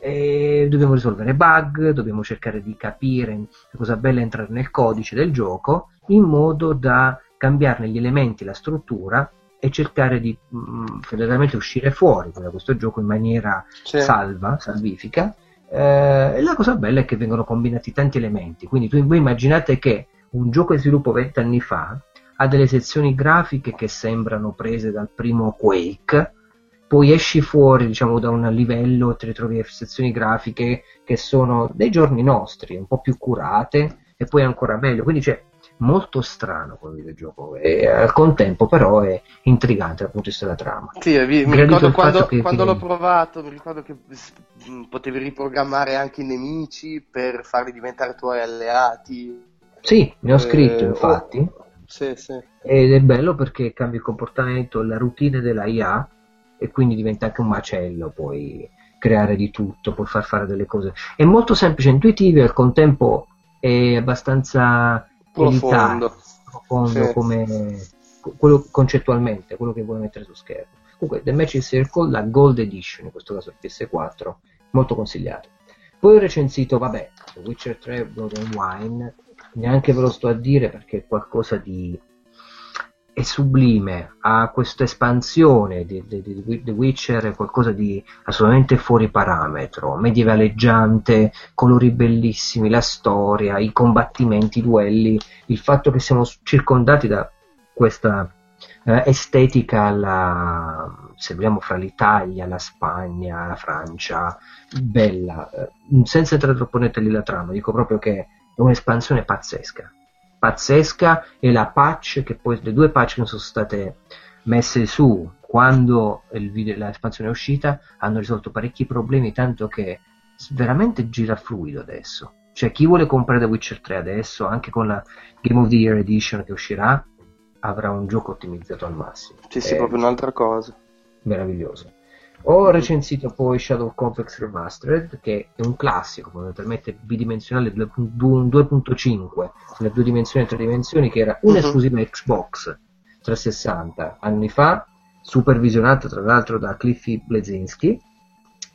S3: E dobbiamo risolvere bug, dobbiamo cercare di capire la cosa bella è entrare nel codice del gioco in modo da cambiarne gli elementi, la struttura e cercare di mh, mm, fondamentalmente uscire fuori da questo gioco in maniera sì. salva, salvifica. Eh, e la cosa bella è che vengono combinati tanti elementi. Quindi tu, voi immaginate che un gioco di sviluppo vent'anni fa ha delle sezioni grafiche che sembrano prese dal primo Quake, poi esci fuori diciamo da un livello e ti ritrovi sezioni grafiche che sono dei giorni nostri, un po' più curate e poi ancora meglio. Quindi c'è molto strano quel videogioco e al contempo però è intrigante dal punto di vista della trama.
S2: Sì, vi, mi ricordo quando, quando l'ho provato, mi ricordo che potevi riprogrammare anche i nemici per farli diventare tuoi alleati.
S3: Sì, ne ho scritto eh, infatti. Oh,
S2: sì, sì.
S3: Ed è bello perché cambia il comportamento, la routine della IA e quindi diventa anche un macello puoi creare di tutto, puoi far fare delle cose. È molto semplice, intuitivo e al contempo è abbastanza
S2: profondo,
S3: profondo sì. come quello concettualmente, quello che vuole mettere su schermo. Comunque, The Magic Circle, la Gold Edition, in questo caso il PS4, molto consigliato. Poi ho recensito, vabbè, The Witcher 3 Blood and Wine, neanche ve lo sto a dire perché è qualcosa di è sublime, ha questa espansione di, di, di, The Witcher, qualcosa di assolutamente fuori parametro, medievaleggiante, colori bellissimi, la storia, i combattimenti, i duelli, il fatto che siamo circondati da questa eh, estetica alla, se vogliamo fra l'Italia, la Spagna, la Francia, bella, eh, senza entrare troppo netta lì la trama, dico proprio che è un'espansione pazzesca pazzesca e la patch che poi le due patch che sono state messe su quando video, l'espansione è uscita hanno risolto parecchi problemi tanto che veramente gira fluido adesso. Cioè chi vuole comprare The Witcher 3 adesso anche con la Game of the Year Edition che uscirà avrà un gioco ottimizzato al massimo.
S2: Sì sì proprio un'altra cosa.
S3: meraviglioso ho recensito poi Shadow Complex Remastered, che è un classico, fondamentalmente bidimensionale 2.5, nelle due dimensioni e tre dimensioni, che era un'esclusiva uh-huh. Xbox 360 anni fa, supervisionata tra l'altro da Cliffy Blezinski,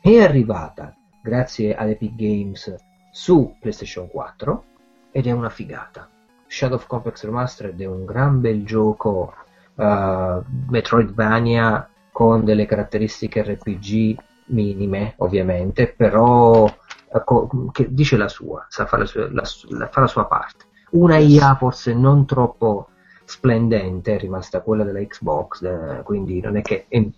S3: è arrivata grazie ad Epic Games su PlayStation 4 ed è una figata. Shadow of Complex Remastered è un gran bel gioco uh, Metroidvania con delle caratteristiche RPG minime, ovviamente, però ecco, che dice la sua, sa fare la sua, la, la, fa la sua parte. Una IA forse non troppo splendente, è rimasta quella della Xbox, eh, quindi non è che... Eh,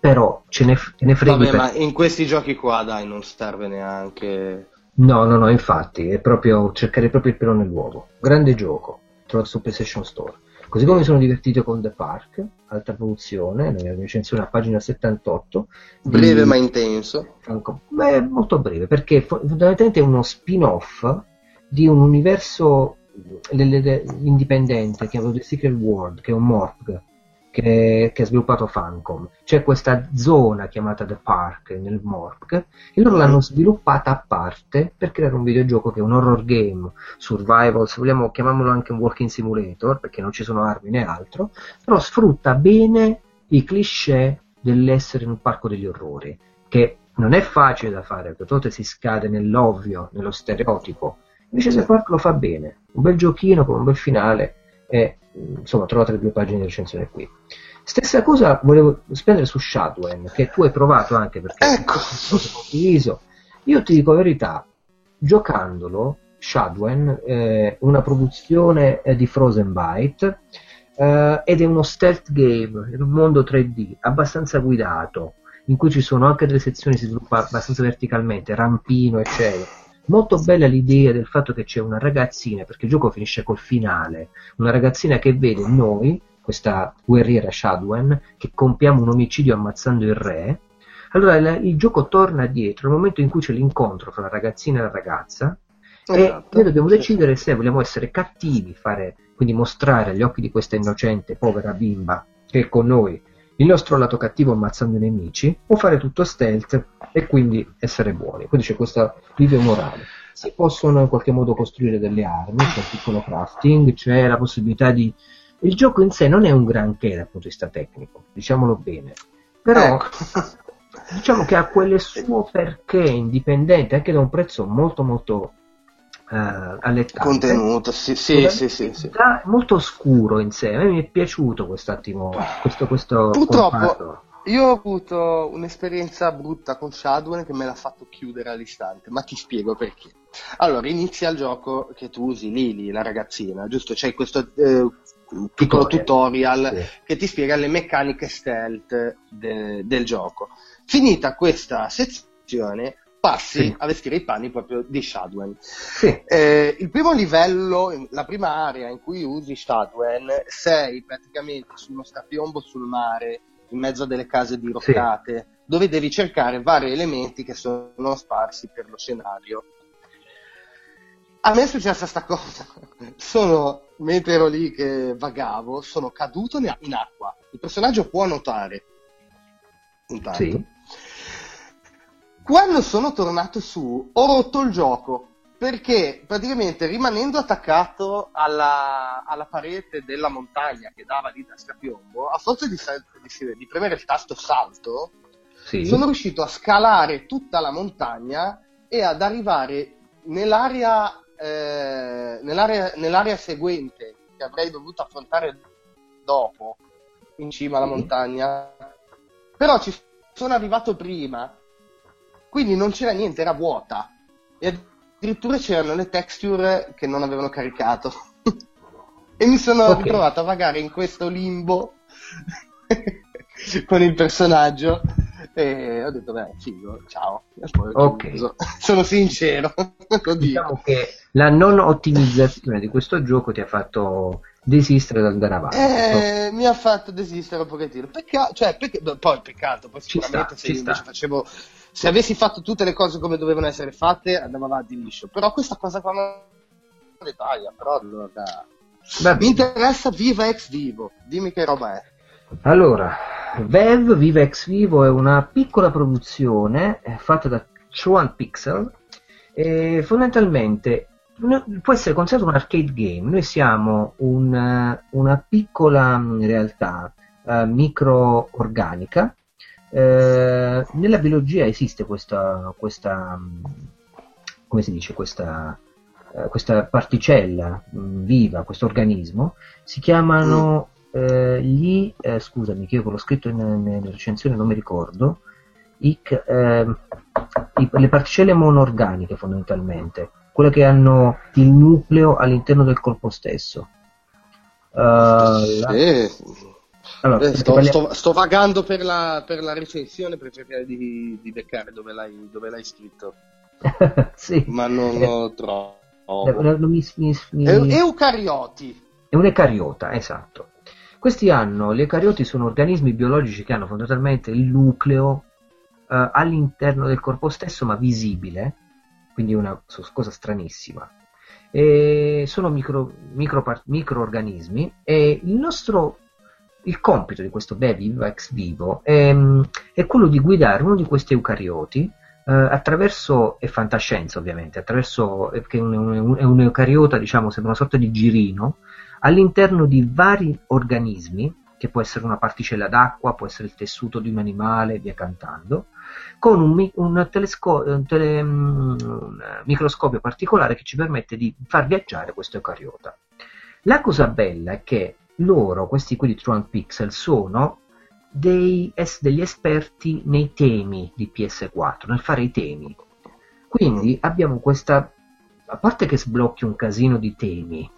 S3: però ce ne, ne freghi
S2: Vabbè,
S3: per...
S2: ma in questi giochi qua, dai, non serve neanche...
S3: No, no, no, infatti, è proprio cercare proprio il pelo nell'uovo. Grande gioco, trovato su PlayStation Store. Così come mi sono divertito con The Park, altra produzione, la recensione a pagina 78.
S2: Breve di... ma intenso.
S3: Franco... Beh, molto breve, perché fondamentalmente è uno spin-off di un universo indipendente chiamato The Secret World, che è un MORPG, che, che, ha sviluppato Funcom. C'è questa zona chiamata The Park nel Morg e loro l'hanno sviluppata a parte per creare un videogioco che è un horror game, survival, se vogliamo chiamiamolo anche un walking simulator perché non ci sono armi né altro, però sfrutta bene i cliché dell'essere in un parco degli orrori, che non è facile da fare, perché volte si scade nell'ovvio, nello stereotipo. Invece The Park lo fa bene, un bel giochino con un bel finale e insomma trovate le due pagine di recensione qui. Stessa cosa volevo spendere su Shadwen, che tu hai provato anche perché
S2: ecco.
S3: condiviso. Io ti dico la verità, giocandolo, Shadwen è una produzione di Frozen Byte eh, ed è uno stealth game, in un mondo 3D, abbastanza guidato, in cui ci sono anche delle sezioni che si sviluppa abbastanza verticalmente, rampino, eccetera Molto bella l'idea del fatto che c'è una ragazzina, perché il gioco finisce col finale, una ragazzina che vede noi, questa guerriera Shadwen, che compiamo un omicidio ammazzando il re. Allora il, il gioco torna dietro nel momento in cui c'è l'incontro tra la ragazzina e la ragazza esatto. e noi dobbiamo decidere se vogliamo essere cattivi, fare, quindi mostrare agli occhi di questa innocente, povera bimba che è con noi il nostro lato cattivo ammazzando i nemici o fare tutto stealth e quindi essere buoni. Quindi c'è questa livio morale. Si possono in qualche modo costruire delle armi, c'è un piccolo crafting, c'è la possibilità di... Il gioco in sé non è un granché dal punto di vista tecnico, diciamolo bene, però ecco. diciamo che ha quelle suo perché indipendente anche da un prezzo molto molto uh, allettante.
S2: Contenuto, sì, sì, sì, sì, sì.
S3: Molto scuro in sé, a me mi è piaciuto quest'attimo, questo, questo
S2: Purtroppo comparto. io ho avuto un'esperienza brutta con Shadowrun che me l'ha fatto chiudere all'istante, ma ti spiego perché. Allora, inizia il gioco che tu usi Lily, la ragazzina, giusto? C'è questo eh, piccolo tutorial sì. che ti spiega le meccaniche stealth de- del gioco. Finita questa sezione, passi sì. a vestire i panni proprio di Shadwen. Sì. Eh, il primo livello, la prima area in cui usi Shadwen, sei praticamente su uno strapiombo sul mare, in mezzo a delle case diroccate, sì. dove devi cercare vari elementi che sono sparsi per lo scenario. A me è successa questa cosa. Sono, mentre ero lì che vagavo, sono caduto in acqua. Il personaggio può nuotare. Intanto. Sì quando sono tornato su, ho rotto il gioco perché praticamente rimanendo attaccato alla, alla parete della montagna che dava lì da strapiombo, a forza di, di, di premere il tasto salto, sì. sono riuscito a scalare tutta la montagna e ad arrivare nell'area, eh, nell'area, nell'area seguente che avrei dovuto affrontare dopo, in cima alla montagna. Però ci sono arrivato prima quindi non c'era niente, era vuota. E addirittura c'erano le texture che non avevano caricato. e mi sono okay. ritrovato a vagare in questo limbo con il personaggio. E ho detto beh figo ciao.
S3: Ok.
S2: sono sincero.
S3: Diciamo che la non ottimizzazione di questo gioco ti ha fatto desistere dal andare avanti
S2: eh, mi ha fatto desistere un pochettino. Pecca- cioè, pecc- poi peccato poi sicuramente sta, se io invece facevo se avessi fatto tutte le cose come dovevano essere fatte andava avanti liscio. Però questa cosa qua non dettaglia però allora mi interessa viva ex vivo. Dimmi che roba è.
S3: Allora Vev Viva ex vivo è una piccola produzione eh, fatta da Chuan Pixel e fondamentalmente può essere considerato un arcade game. Noi siamo un, una piccola mm, realtà uh, micro-organica eh, nella biologia esiste questa, questa come si dice, questa, eh, questa particella mh, mm, viva, questo organismo, si chiamano eh, gli, eh, scusami che io l'ho scritto nella recensione non mi ricordo, i, ehm, i, le particelle monoorganiche fondamentalmente, quelle che hanno il nucleo all'interno del corpo stesso.
S2: Uh, la... Allora, eh, sto, sto, sto, vagando per la, per la, recensione per cercare di, di beccare dove l'hai, dove l'hai scritto.
S3: sì.
S2: Ma non lo trovo.
S3: Eh, mi, mi, mi...
S2: Eucarioti.
S3: È un eucariota, esatto. Questi hanno, gli eucarioti sono organismi biologici che hanno fondamentalmente il nucleo eh, all'interno del corpo stesso, ma visibile, quindi una cosa stranissima. E sono micro, micro, microorganismi e il nostro il compito di questo Bevi Viva Ex Vivo è, è, quello di guidare uno di questi eucarioti eh, attraverso, è fantascienza ovviamente, attraverso, che è un, un, un eucariota, diciamo, sembra una sorta di girino, all'interno di vari organismi, che può essere una particella d'acqua, può essere il tessuto di un animale, via cantando, con un, un, telesco- un, tele, un microscopio particolare che ci permette di far viaggiare questo eucariota. La cosa bella è che loro, questi qui di Truant Pixel, sono dei, es, degli esperti nei temi di PS4, nel fare i temi. Quindi abbiamo questa, a parte che sblocchi un casino di temi,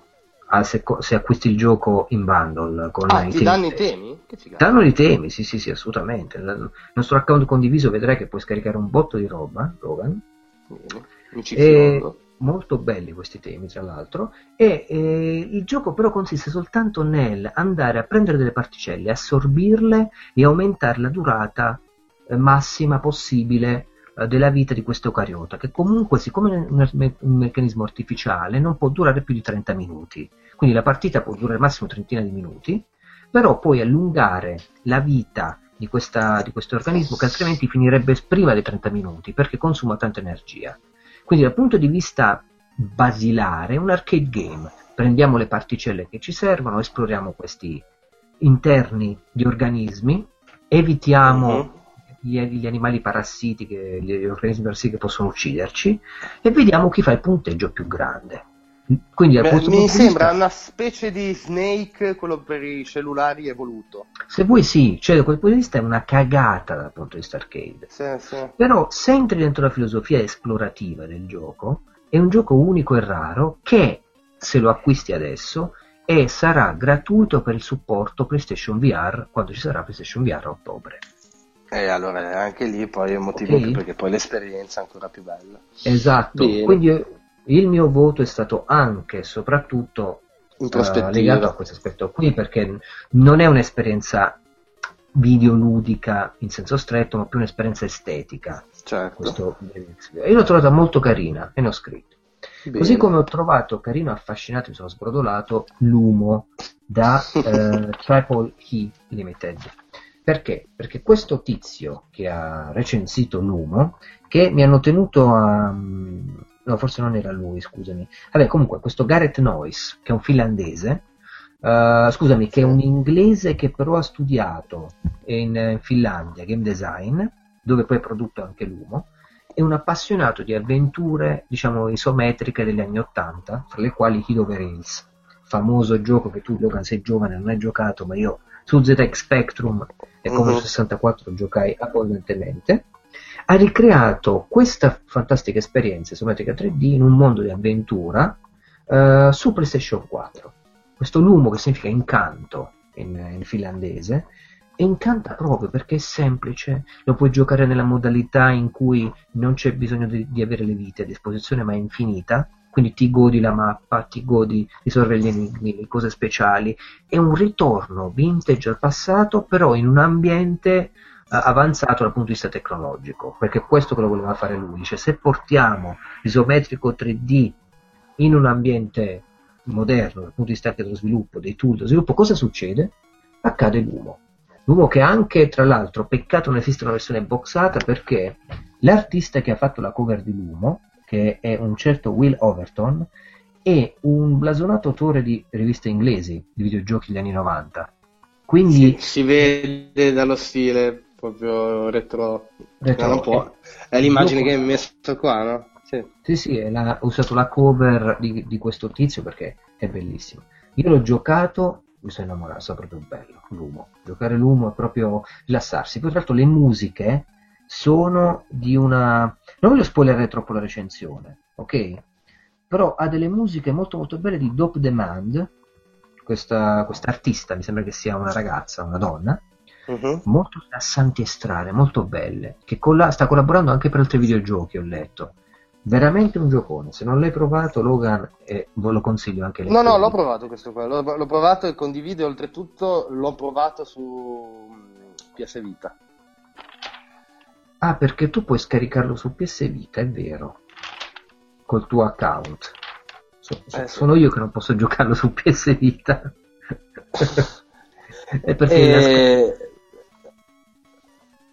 S3: se, se, acquisti il gioco in bundle con
S2: ah, i ti danno i temi?
S3: danno i temi, sì sì sì assolutamente il nostro account condiviso vedrai che puoi scaricare un botto di roba Logan
S2: Bene. Mi ci e,
S3: molto belli questi temi tra l'altro e eh, il gioco però consiste soltanto nel andare a prendere delle particelle assorbirle e aumentare la durata eh, massima possibile eh, della vita di questo eucariota che comunque siccome è un, un, meccanismo artificiale non può durare più di 30 minuti. Quindi la partita può durare massimo trentina di minuti però puoi allungare la vita di, questa, di questo organismo che altrimenti finirebbe prima dei 30 minuti perché consuma tanta energia quindi dal punto di vista basilare è un arcade game. Prendiamo le particelle che ci servono, esploriamo questi interni di organismi, evitiamo uh-huh. gli, gli, animali parassiti, che, gli organismi parassiti che possono ucciderci e vediamo chi fa il punteggio più grande.
S2: Quindi, Beh, mi sembra vista, una specie di Snake, quello per i cellulari evoluto.
S3: Se vuoi sì, cioè da quel punto di vista è una cagata dal punto di vista arcade.
S2: Sì, sì.
S3: Però se entri dentro la filosofia esplorativa del gioco, è un gioco unico e raro che, se lo acquisti adesso, e sarà gratuito per il supporto PlayStation VR quando ci sarà PlayStation VR a ottobre.
S2: E allora anche lì poi è un motivo okay. perché poi l'esperienza è ancora più bella.
S3: Esatto, Bene. quindi il mio voto è stato anche e soprattutto uh, legato a questo aspetto qui perché non è un'esperienza videoludica in senso stretto, ma più un'esperienza estetica.
S2: Certo.
S3: Io l'ho trovata molto carina e ne ho scritto. Bene. Così come ho trovato carino, affascinato, mi sono sbrodolato l'Umo da eh, Triple Key Limited. Perché? Perché questo tizio che ha recensito l'Umo, che mi hanno tenuto a, no forse non era lui, scusami. Vabbè, comunque questo Gareth Noyce, che è un finlandese, uh, scusami, che è un inglese che però ha studiato in, in Finlandia game design, dove poi ha prodotto anche l'umo, è un appassionato di avventure, diciamo, isometriche degli anni Ottanta, fra le quali Hid Over Hills, famoso gioco che tu, Logan, sei giovane, non hai giocato, ma io su ZX Spectrum e uh-huh. 64 giocai abbondantemente ha ricreato questa fantastica esperienza isometrica 3D in un mondo di avventura uh, su PlayStation 4. Questo lumo che significa incanto in, in finlandese e incanta proprio perché è semplice, lo puoi giocare nella modalità in cui non c'è bisogno di, di, avere le vite a disposizione ma è infinita, quindi ti godi la mappa, ti godi, risolvere gli enigmi, le cose speciali, è un ritorno vintage al passato però in un ambiente avanzato dal punto di vista tecnologico, perché questo che lo voleva fare lui, cioè se portiamo l'isometrico 3D in un ambiente moderno dal punto di vista anche dello sviluppo, dei tool dello sviluppo, cosa succede? Accade l'umo. L'umo che anche, tra l'altro, peccato non esiste una versione boxata perché l'artista che ha fatto la cover di Lumo, che è un certo Will Overton, è un blasonato autore di riviste inglesi, di videogiochi degli anni 90. Quindi
S2: si, si vede dallo stile proprio retro, retro un po'. È l'immagine che hai messo qua, no?
S3: Sì, sì, sì ha usato la cover di, di, questo tizio perché è bellissimo. Io l'ho giocato, mi sono innamorato, è proprio bello, l'umo. Giocare l'umo è proprio rilassarsi. Poi tra l'altro le musiche sono di una... Non voglio spoilerare troppo la recensione, ok? Però ha delle musiche molto molto belle di Dope Demand, questa, questa artista, mi sembra che sia una ragazza, una donna, uh-huh. molto rilassanti e strane, molto belle, che colla- sta collaborando anche per altri videogiochi, ho letto. Veramente un giocone, se non l'hai provato Logan eh, ve lo consiglio anche
S2: No, no, l'ho provato questo qua, l'ho, l'ho provato e condivido, oltretutto l'ho provato su mm, PS Vita.
S3: Ah, perché tu puoi scaricarlo su PS Vita, è vero, col tuo account. So, so, eh, sì. Sono io che non posso giocarlo su PS Vita. è perché e...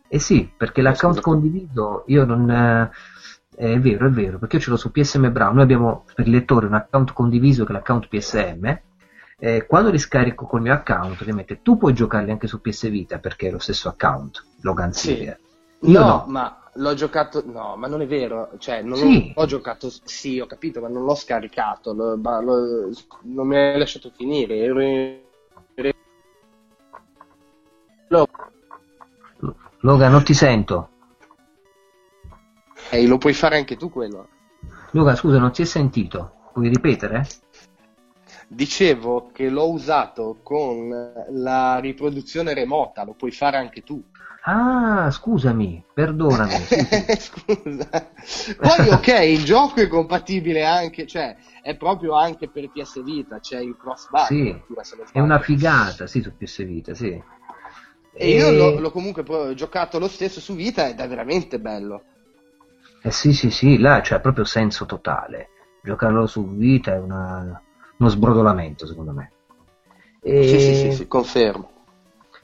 S3: Eh sì, perché l'account condiviso io non... Eh, è vero, è vero, perché io ce l'ho su PSM Brown, noi abbiamo per il lettore un account condiviso che è l'account PSM, eh, quando li scarico col mio account, ovviamente tu puoi giocarli anche su PS Vita perché è lo stesso account, Logan.
S2: Sì. Io no, no, ma l'ho giocato, no, ma non è vero, cioè non sì. ho giocato, sì, ho capito, ma non l'ho scaricato, lo, lo, non mi hai lasciato finire, ero in...
S3: Logan, non ti sento.
S2: Ehi, lo puoi fare anche tu quello.
S3: Luca, scusa, non ti è sentito? Puoi ripetere?
S2: Dicevo che l'ho usato con la riproduzione remota, lo puoi fare anche tu.
S3: Ah, scusami, perdonami.
S2: Scusa. Poi ok, il gioco è compatibile anche, cioè è proprio anche per PS Vita, c'è il crossbar.
S3: Sì, è una figata, sì, su PS Vita, sì. E,
S2: e... io l'ho, l'ho comunque giocato lo stesso su Vita ed è veramente bello.
S3: Eh sì, sì, sì, là c'è proprio senso totale. Giocarlo su Vita è una, uno sbrodolamento, secondo me.
S2: E... Sì, sì, sì, sì, confermo.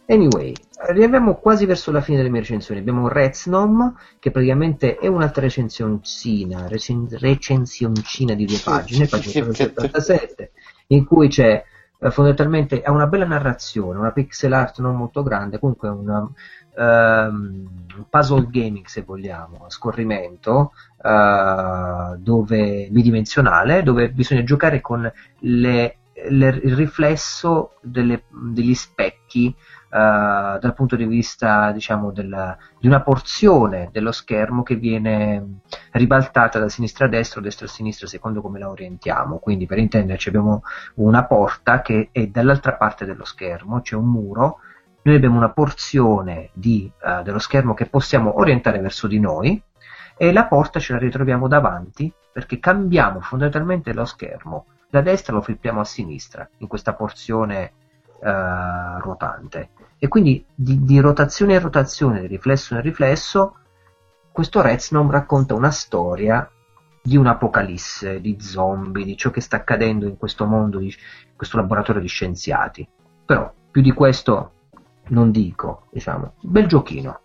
S3: Anyway, arriviamo quasi verso la fine delle mie recensioni. Abbiamo Reznum, che praticamente è un'altra recensioncina, recen- recensioncina di due pagine, pagina 77, in cui c'è fondamentalmente ha una bella narrazione, una pixel art non molto grande, comunque una, um, puzzle gaming se vogliamo, a scorrimento, uh, dove, bidimensionale, dove bisogna giocare con le, le, il riflesso delle, degli specchi dal punto di vista diciamo, della, di una porzione dello schermo che viene ribaltata da sinistra a destra o destra a sinistra secondo come la orientiamo. Quindi per intenderci abbiamo una porta che è dall'altra parte dello schermo, c'è un muro noi abbiamo una porzione di, uh, dello schermo che possiamo orientare verso di noi e la porta ce la ritroviamo davanti perché cambiamo fondamentalmente lo schermo. Da destra lo flippiamo a sinistra in questa porzione uh, ruotante. E quindi di, di, rotazione in rotazione, di riflesso in riflesso, questo Reznum racconta una storia di un'apocalisse, di zombie, di ciò che sta accadendo in questo mondo, in questo laboratorio di scienziati. Però più di questo non dico, diciamo, bel giochino.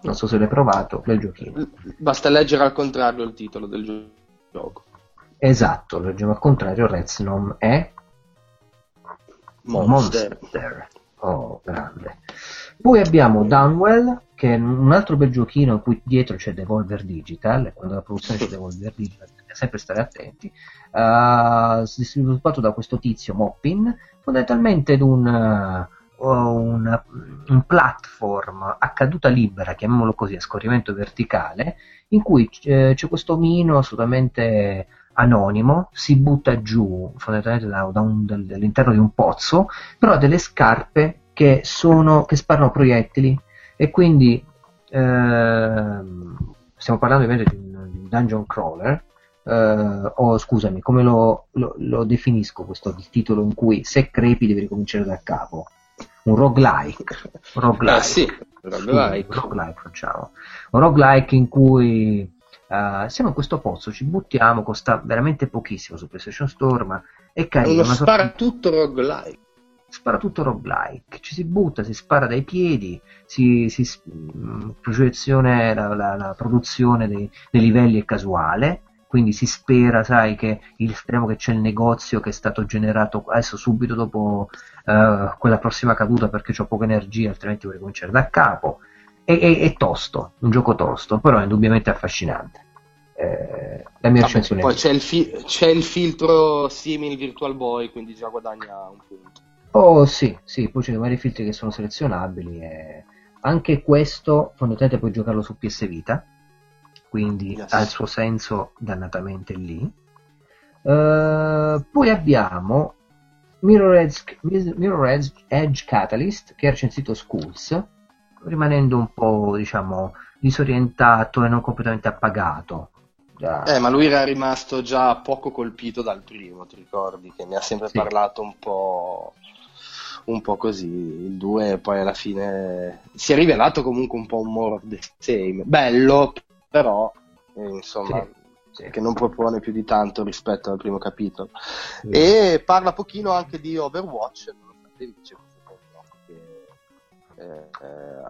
S3: Non so se l'hai provato, bel giochino.
S2: Basta leggere al contrario il titolo del gioco.
S3: Esatto, leggiamo al contrario, Reznum è
S2: Monster.
S3: Monster. Oh, grande. Poi abbiamo Downwell, che è un altro bel giochino in cui dietro c'è Devolver Digital, quando la produzione c'è Devolver Digital bisogna sempre stare attenti, uh, sviluppato da questo tizio Moppin, fondamentalmente un... Uh, un, un platform a caduta libera, chiamiamolo così, a scorrimento verticale, in cui eh, c'è questo omino assolutamente anonimo, si butta giù da, un, dall'interno di un pozzo, però ha delle scarpe che, sono, che sparano proiettili e quindi eh, stiamo parlando ovviamente di un, dungeon crawler, Uh, o scusami, come lo, lo, lo, definisco questo il titolo in cui se crepi devi ricominciare da capo un roguelike. roguelike.
S2: Eh sì,
S3: roguelike. roguelike facciamo. Un roguelike in cui uh, siamo in questo pozzo, ci buttiamo, costa veramente pochissimo su PlayStation Store, ma è carino.
S2: Uno spara sorta... tutto roguelike.
S3: Spara tutto roguelike, ci si butta, si spara dai piedi, si, si mm, proiezione, la, la, la produzione dei, dei livelli è casuale, quindi si spera, sai, che il, speriamo che c'è il negozio che è stato generato adesso subito dopo uh, quella prossima caduta perché ho poca energia, altrimenti vorrei cominciare da capo. È, è, è, tosto, un gioco tosto, però è indubbiamente affascinante. Eh, la mia recensione
S2: poi c'è il, fi- c'è il, filtro simile Virtual Boy, quindi già guadagna un punto.
S3: Oh sì, sì, poi ci sono vari filtri che sono selezionabili e anche questo fondamentalmente puoi giocarlo su PS Vita quindi yes. ha il suo senso dannatamente lì. Uh, poi abbiamo Mirror Edge, Mirror Edge, Edge Catalyst che ha recensito Schools, rimanendo un po' diciamo disorientato e non completamente appagato.
S2: Eh, ma lui era rimasto già poco colpito dal primo, ti ricordi? Che ne ha sempre sì. parlato un po' un po' così. Il 2 poi alla fine si è rivelato comunque un po' un more of the same. Bello, però eh, insomma sì, che non propone più di tanto rispetto al primo capitolo sì. e parla pochino anche di Overwatch nonostante dice eh,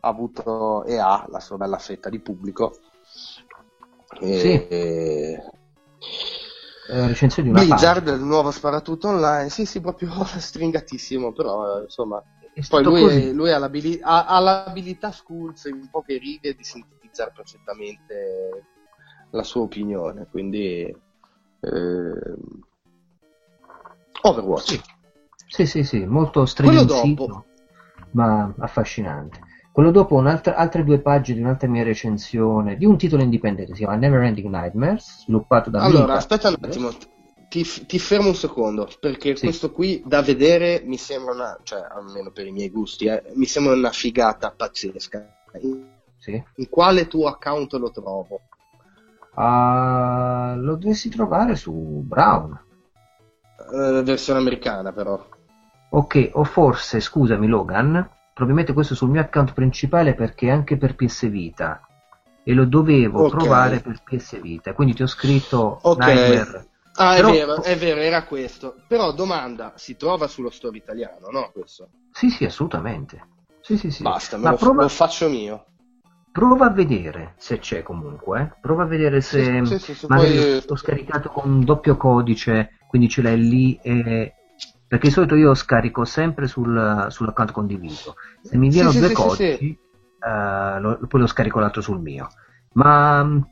S2: ha avuto e ha la sua bella fetta di pubblico. E,
S3: Sì.
S2: e-
S3: Eh, recensione di una
S2: Blizzard,
S3: pagina.
S2: il nuovo sparatutto online, sì sì, proprio stringatissimo, però eh, insomma,
S3: È
S2: poi lui, lui ha, l'abili- ha- ha l'abilità Skulls in poche righe di sintetizzare perfettamente la sua opinione, quindi ehm, Overwatch.
S3: Sì. Sì, sì, sì, molto
S2: Quello
S3: striminzito,
S2: dopo.
S3: Ma affascinante. Quello dopo, altre due pagine di un'altra mia recensione di un titolo indipendente, si chiama Neverending Nightmares, sviluppato da
S2: Allora,
S3: Mika.
S2: aspetta un attimo, ti, ti fermo un secondo, perché
S3: Sì.
S2: questo qui da vedere mi sembra una, cioè almeno per i miei gusti, eh, mi sembra una figata pazzesca. In,
S3: Sì.
S2: in quale tuo account lo trovo?
S3: Ah, lo dovresti trovare su Brown.
S2: Eh, versione americana però.
S3: Ok, o forse, scusami Logan, probabilmente questo sul mio account principale perché anche per PS Vita e lo dovevo
S2: Ok.
S3: trovare per PS Vita, quindi ti ho scritto
S2: Ok.
S3: Nightmare.
S2: Ah,
S3: Però-
S2: è vero, è vero, era questo. Però domanda, si trova sullo store italiano, no? Questo.
S3: Sì, sì, assolutamente. Sì, sì, sì.
S2: Basta, me
S3: Ma
S2: lo,
S3: prova,
S2: lo faccio mio.
S3: prova a vedere se c'è comunque, eh. prova a vedere se
S2: Sì, sì, sì,
S3: magari
S2: poi-
S3: l'ho scaricato con un doppio codice, quindi ce l'hai lì e... Perché di solito io scarico sempre sul, sull'account condiviso. Se mi inviano
S2: sì,
S3: due
S2: sì,
S3: codici,
S2: sì.
S3: eh, lo- poi lo scarico l'altro sul mio. Ma mh,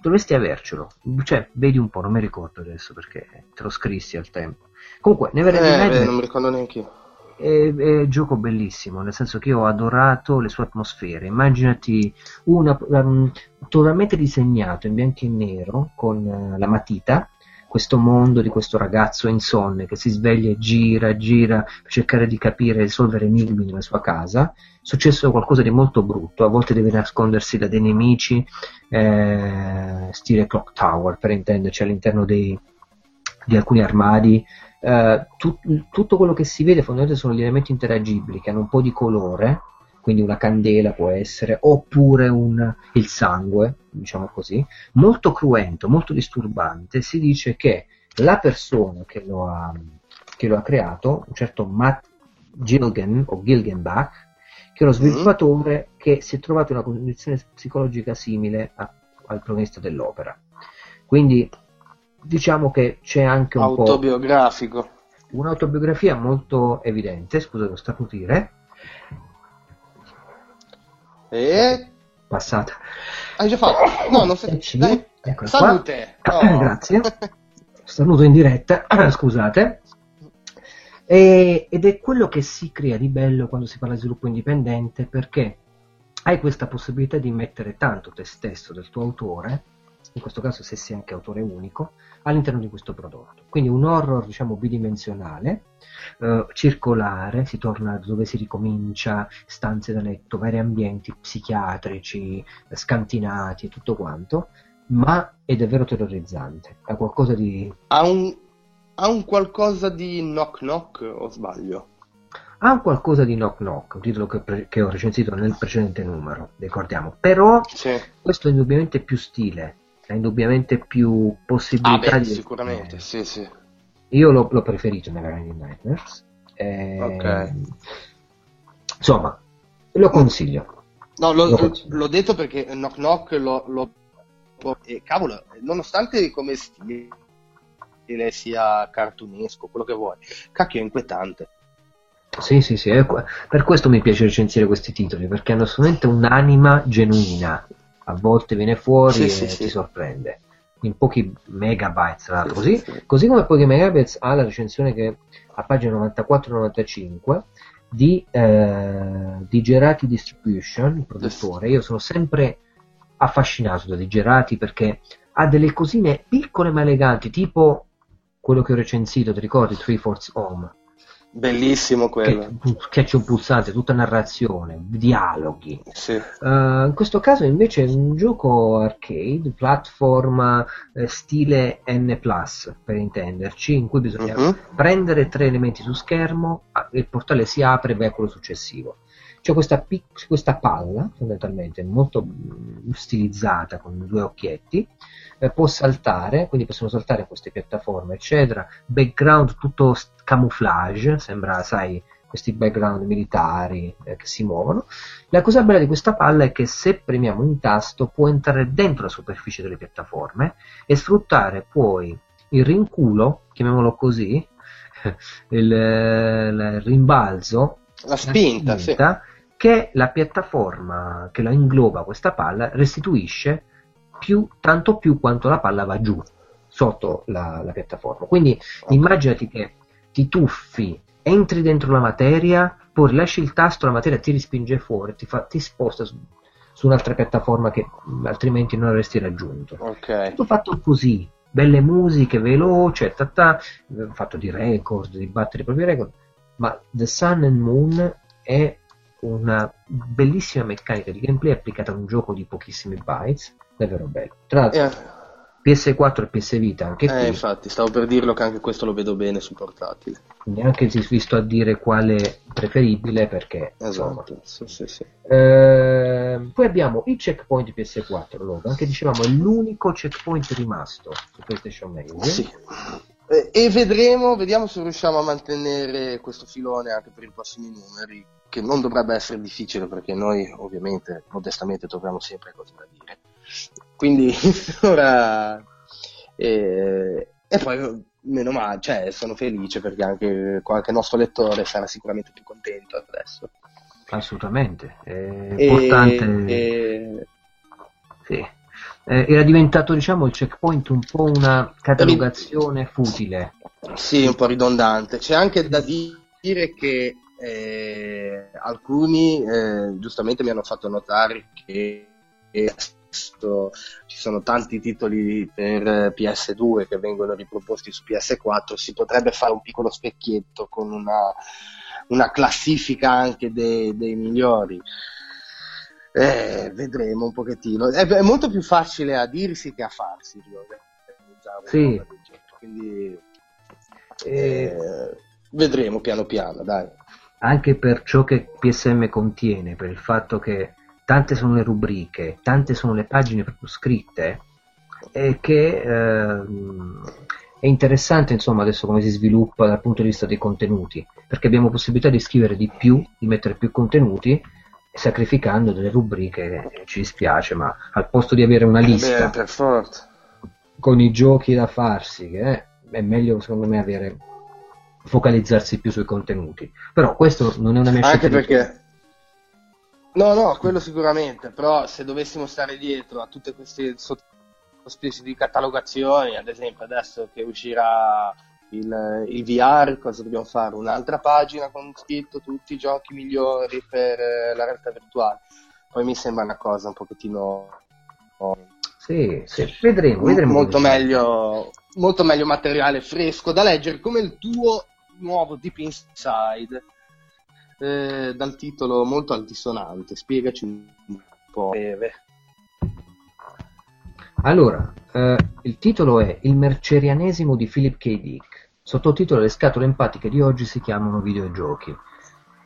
S3: dovresti avercelo. Cioè, vedi un po', non mi ricordo adesso perché te lo scrissi al tempo. Comunque, Neverending
S2: Eh, beh, non mi ricordo neanche io.
S3: è, è un gioco bellissimo, nel senso che io ho adorato le sue atmosfere. Immaginati una, um, totalmente disegnato in bianco e nero con eh, la matita, questo mondo di questo ragazzo insonne che si sveglia e gira, gira per cercare di capire e risolvere enigmi nella sua casa. È successo qualcosa di molto brutto, a volte deve nascondersi da dei nemici, eh, stile Clock Tower per intenderci all'interno dei, di alcuni armadi. Eh, tut- tutto quello che si vede fondamentalmente sono gli elementi interagibili che hanno un po' di colore, quindi una candela può essere, oppure un- il sangue, diciamo così, molto cruento, molto disturbante. Si dice che la persona che lo ha, che lo ha creato, un certo Matt Gilgen o Gilgenbach, che è uno sviluppatore che si è trovato in una condizione psicologica simile a- al protagonista dell'opera. Quindi diciamo che c'è anche un po'
S2: Autobiografico.
S3: un'autobiografia molto evidente, scusa devo starnutire,
S2: E
S3: passata.
S2: hai già fatto? No, non sei.
S3: Eh, sì,
S2: Dai,
S3: eccola
S2: salute.
S3: qua.
S2: Oh.
S3: Grazie. Starnuto in diretta, scusate. E- ed è quello che si crea di bello quando si parla di sviluppo indipendente perché hai questa possibilità di mettere tanto te stesso, del tuo autore, in questo caso se sei anche autore unico, all'interno di questo prodotto. Quindi un horror, diciamo, bidimensionale, eh, circolare, si torna dove si ricomincia, stanze da letto, vari ambienti psichiatrici, eh, scantinati e tutto quanto, ma è davvero terrorizzante. Ha qualcosa di...
S2: Ha un, ha un qualcosa di knock knock o sbaglio?
S3: Ha un qualcosa di knock knock, un titolo che, pre- che ho recensito nel precedente numero, ricordiamo. Però
S2: Sì.
S3: questo è indubbiamente più stile, ha indubbiamente più
S2: Ah,
S3: possibilità
S2: beh,
S3: di...
S2: sicuramente,
S3: eh,
S2: sì, sì.
S3: Io l'ho, l'ho preferito Neverending Nightmares. Eh,
S2: Ok.
S3: Insomma, lo consiglio.
S2: No, lo-
S3: Lo consiglio.
S2: l'ho detto perché Knock Knock lo... lo e cavolo, nonostante come stile sia cartunesco, quello che vuoi, cacchio è inquietante.
S3: Sì, sì, sì, per questo mi piace recensire questi titoli, perché hanno solamente un'anima genuina. A volte viene fuori
S2: Sì,
S3: e
S2: sì,
S3: ti sorprende. In pochi megabytes, tra l'altro,
S2: Sì,
S3: così.
S2: sì, sì.
S3: Così come pochi megabytes ha la recensione che a pagina 94-95 di, eh, di Gerati Distribution, il produttore. Io sono sempre affascinato da Digerati perché ha delle cosine piccole ma eleganti, tipo quello che ho recensito, ti ricordi? Three Fourths Home,
S2: Bellissimo quello.
S3: un pulsante, tutta narrazione, dialoghi.
S2: Sì.
S3: Uh, in questo caso invece è un gioco arcade, platform eh, stile N+, per intenderci, in cui bisogna
S2: Mhm.
S3: prendere tre elementi su schermo, il portale si apre e vai a quello successivo. C'è questa, pic- questa palla, fondamentalmente, molto mm, stilizzata, con due occhietti, eh, può saltare, quindi possono saltare queste piattaforme, eccetera. Background tutto camouflage, sembra, sai, questi background militari eh, che si muovono. La cosa bella di questa palla è che se premiamo un tasto può entrare dentro la superficie delle piattaforme e sfruttare poi il rinculo, chiamiamolo così, il, il rimbalzo,
S2: la spinta,
S3: la spinta sì. che la piattaforma che la ingloba questa palla restituisce più, tanto più quanto la palla va giù sotto la, la piattaforma. Quindi immaginati che ti tuffi, entri dentro la materia, poi lasci il tasto, la materia ti rispinge fuori, ti, fa, ti sposta su, su, un'altra piattaforma che altrimenti non avresti raggiunto.
S2: Okay.
S3: Tutto fatto così, belle musiche, veloce, ta ta, fatto di record, di battere i propri record, ma The Sun and Moon è una bellissima meccanica di gameplay applicata a un gioco di pochissimi bytes, davvero bello. Tra l'altro, yeah. PS4 e PS Vita anche
S2: eh, qui. infatti, stavo per dirlo che anche questo lo vedo bene sul portatile.
S3: Neanche si visto a dire quale preferibile perché
S2: esatto, sì, sì, sì.
S3: Eh, poi abbiamo il checkpoint PS4, Logan, che dicevamo è l'unico checkpoint rimasto su PlayStation Magazine.
S2: Sì. Eh, e vedremo, vediamo se riusciamo a mantenere questo filone anche per i prossimi numeri, che non dovrebbe essere difficile perché noi ovviamente modestamente troviamo sempre cose da dire. Quindi ora... Eh, e poi meno male, cioè sono felice perché anche qualche nostro lettore sarà sicuramente più contento adesso.
S3: Assolutamente, è importante. E, Sì eh, era diventato diciamo il checkpoint un po' una catalogazione futile.
S2: Sì, un po' ridondante. C'è anche da dire che eh, alcuni eh, giustamente mi hanno fatto notare che adesso ci sono tanti titoli per PS2 che vengono riproposti su PS4, si potrebbe fare un piccolo specchietto con una, una classifica anche dei, dei migliori. Eh, vedremo un pochettino. È, è, molto più facile a dirsi che a farsi.
S3: Sì.
S2: Quindi eh, vedremo piano piano, dai.
S3: Anche per ciò che PSM contiene, per il fatto che tante sono le rubriche, tante sono le pagine proprio scritte, e che eh, è interessante insomma adesso come si sviluppa dal punto di vista dei contenuti, perché abbiamo possibilità di scrivere di più, di mettere più contenuti sacrificando delle rubriche, ci dispiace, ma al posto di avere una lista
S2: Beh,
S3: con i giochi da farsi, che è, è meglio secondo me avere focalizzarsi più sui contenuti. Però questo non è una mia
S2: scelta. Anche perché No, no, quello sicuramente, però se dovessimo stare dietro a tutte queste specie di catalogazioni, ad esempio adesso che uscirà il, il, VR, cosa dobbiamo fare? Un'altra pagina con scritto tutti i giochi migliori per eh, la realtà virtuale. Poi mi sembra una cosa un pochettino...
S3: Sì, sì, vedremo, vedremo.
S2: Molto meglio, molto meglio materiale fresco da leggere, come il tuo nuovo Deep Inside, eh, dal titolo molto altisonante. Spiegaci un po' breve.
S3: Allora, eh, il titolo è Il mercerianesimo di Philip K. Dick. Sottotitolo Le scatole empatiche di oggi si chiamano videogiochi.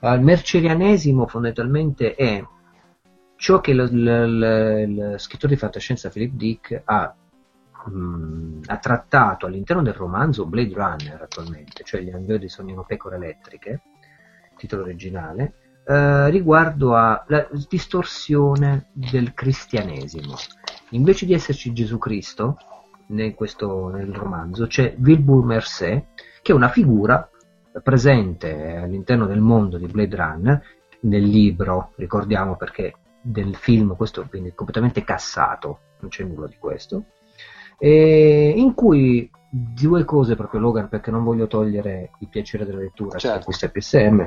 S3: Il mercerianesimo fondamentalmente è ciò che lo, lo, lo, il scrittore di fantascienza Philip Dick ha, mh, mm, ha, trattato all'interno del romanzo Blade Runner attualmente, cioè Gli angeli sognano pecore elettriche, titolo originale, eh, riguardo alla distorsione del cristianesimo. Invece di esserci Gesù Cristo, nel, questo, nel romanzo c'è Wilbur Mercé, che è una figura presente all'interno del mondo di Blade Runner, nel libro, ricordiamo perché del film questo viene completamente cassato, non c'è nulla di questo, in cui due cose proprio Logan perché non voglio togliere il piacere della lettura certo. questa PSM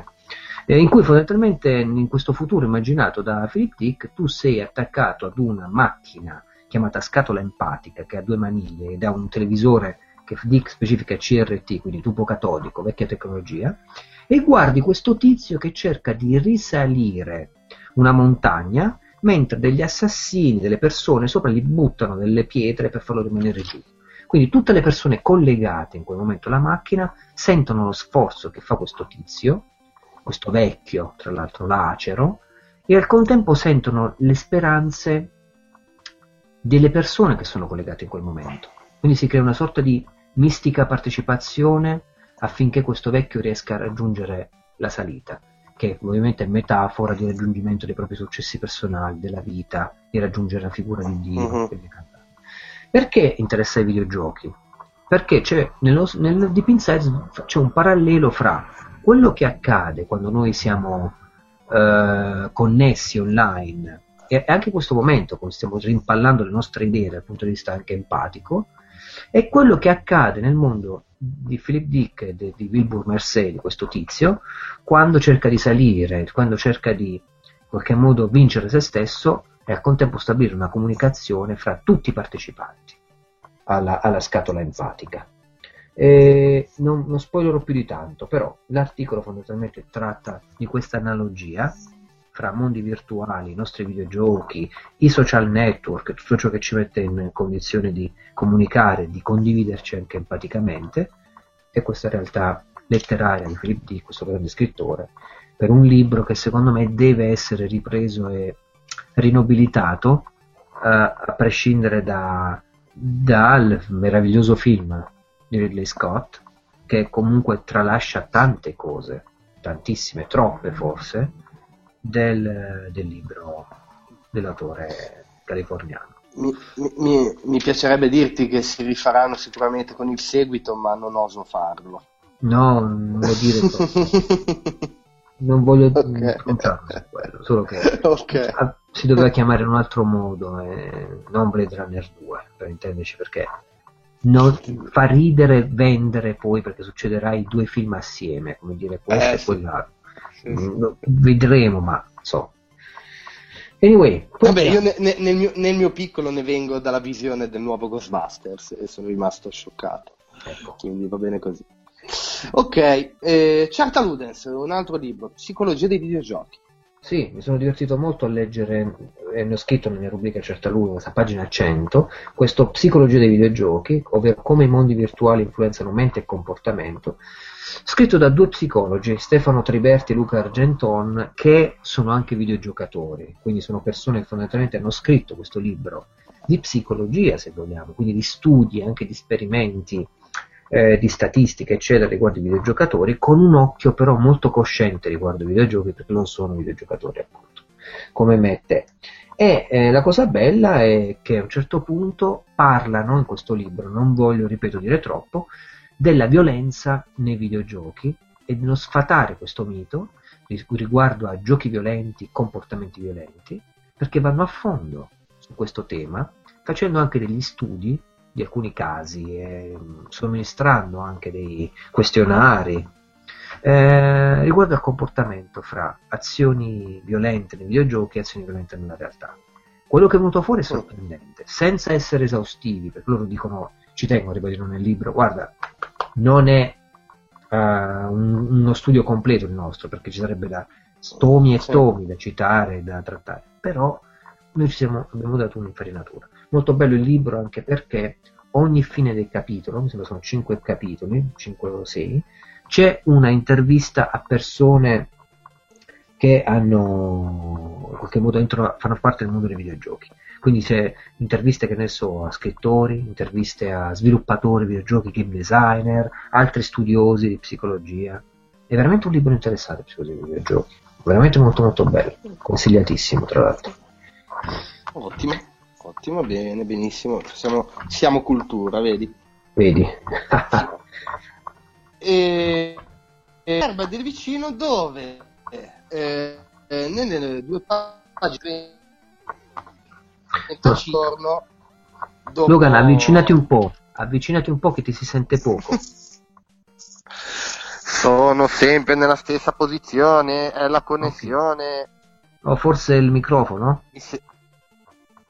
S3: in cui fondamentalmente in questo futuro immaginato da Philip Dick tu sei attaccato ad una macchina chiamata scatola empatica che ha due maniglie ed ha un televisore che Dick specifica CRT, quindi tubo catodico, vecchia tecnologia, e guardi questo tizio che cerca di risalire una montagna mentre degli assassini, delle persone sopra gli buttano delle pietre per farlo rimanere giù. Quindi tutte le persone collegate in quel momento alla macchina sentono lo sforzo che fa questo tizio, questo vecchio, tra l'altro lacero, e al contempo sentono le speranze delle persone che sono collegate in quel momento. Quindi si crea una sorta di mistica partecipazione affinché questo vecchio riesca a raggiungere la salita, che ovviamente è metafora di raggiungimento dei propri successi personali, della vita, di raggiungere la figura di Dio.
S2: Mhm.
S3: Perché interessa i videogiochi? Perché nello, nel Deep Inside c'è un parallelo fra quello che accade quando noi siamo eh, connessi online e anche in questo momento, quando stiamo rimpallando le nostre idee dal punto di vista anche empatico, è quello che accade nel mondo di Philip Dick e di, di Wilbur Mersey, di questo tizio, quando cerca di salire, quando cerca di in qualche modo vincere se stesso e al contempo stabilire una comunicazione fra tutti i partecipanti alla, alla scatola empatica. E non, non spoilerò più di tanto, però l'articolo fondamentalmente tratta di questa analogia fra mondi virtuali, i nostri videogiochi, i social network, tutto ciò che ci mette in condizione di comunicare, di condividerci anche empaticamente, e questa realtà letteraria di Philip questo grande scrittore, per un libro che secondo me deve essere ripreso e rinobilitato, eh, a prescindere da, dal meraviglioso film di Ridley Scott, che comunque tralascia tante cose, tantissime, troppe forse, del, del libro dell'autore californiano.
S2: Mi, mi- mi piacerebbe dirti che si rifaranno sicuramente con il seguito, ma non oso farlo.
S3: No, non voglio dire questo. Non voglio
S2: Ok.
S3: confrontarmi su quello, solo che
S2: Ok.
S3: ah, si doveva chiamare in un altro modo, eh, non Blade Runner 2, per intenderci, perché non, fa ridere vendere poi perché succederà i due film assieme, come dire questo
S2: Eh,
S3: e
S2: sì.
S3: quell'altro.
S2: Sì, sì.
S3: Vedremo, ma so. Anyway,
S2: Vabbè, io ne- ne- nel, mio, nel mio piccolo ne vengo dalla visione del nuovo Ghostbusters e sono rimasto scioccato.
S3: ecco.
S2: Quindi va bene così. Ok, eh, Charta Ludens, un altro libro, Psicologia dei videogiochi.
S3: Sì, mi sono divertito molto a leggere, e ne ho scritto nella mia rubrica Certa Lunga, a pagina 100, questo Psicologia dei videogiochi, ovvero come i mondi virtuali influenzano mente e comportamento, scritto da due psicologi, Stefano Triberti e Luca Argenton, che sono anche videogiocatori, quindi sono persone che fondamentalmente hanno scritto questo libro di psicologia, se vogliamo, quindi di studi, anche di esperimenti, eh, di statistiche, eccetera, riguardo i videogiocatori, con un occhio però molto cosciente riguardo i videogiochi, perché non sono videogiocatori, appunto, come me e. E eh, la cosa bella è che a un certo punto parlano in questo libro, non voglio, ripeto, dire troppo, della violenza nei videogiochi e di non sfatare questo mito ri- riguardo a giochi violenti, comportamenti violenti, perché vanno a fondo su questo tema, facendo anche degli studi di alcuni casi, e somministrando anche dei questionari eh, riguardo al comportamento fra azioni violente nei videogiochi e azioni violente nella realtà. Quello che è venuto fuori è sorprendente, senza essere esaustivi, perché loro dicono, ci tengo a ribadirlo nel libro, guarda, non è eh, un- uno studio completo il nostro, perché ci sarebbe da tomi e
S2: Sì.
S3: tomi da citare, da trattare, però noi ci siamo, abbiamo dato un'infarinatura. Molto bello il libro anche perché ogni fine del capitolo, mi sembra sono 5 capitoli, 5 o 6, c'è una intervista a persone che hanno in qualche modo entrano- fanno parte del mondo dei videogiochi. Quindi c'è interviste che ne so a scrittori, interviste a sviluppatori di videogiochi, game designer, altri studiosi di psicologia. È veramente un libro interessante, psicologia dei videogiochi. Veramente molto molto bello, consigliatissimo tra l'altro.
S2: Ottimo, ottimo, bene, benissimo. Siamo, siamo cultura, vedi?
S3: Vedi?
S2: E, e Erba del vicino dove eh, eh, nelle due pagine del giorno dopo-
S3: Logan, avvicinati un po', avvicinati un po' che ti si sente poco.
S2: Sono sempre nella stessa posizione, è la connessione.
S3: O forse il microfono?
S2: Mi, se-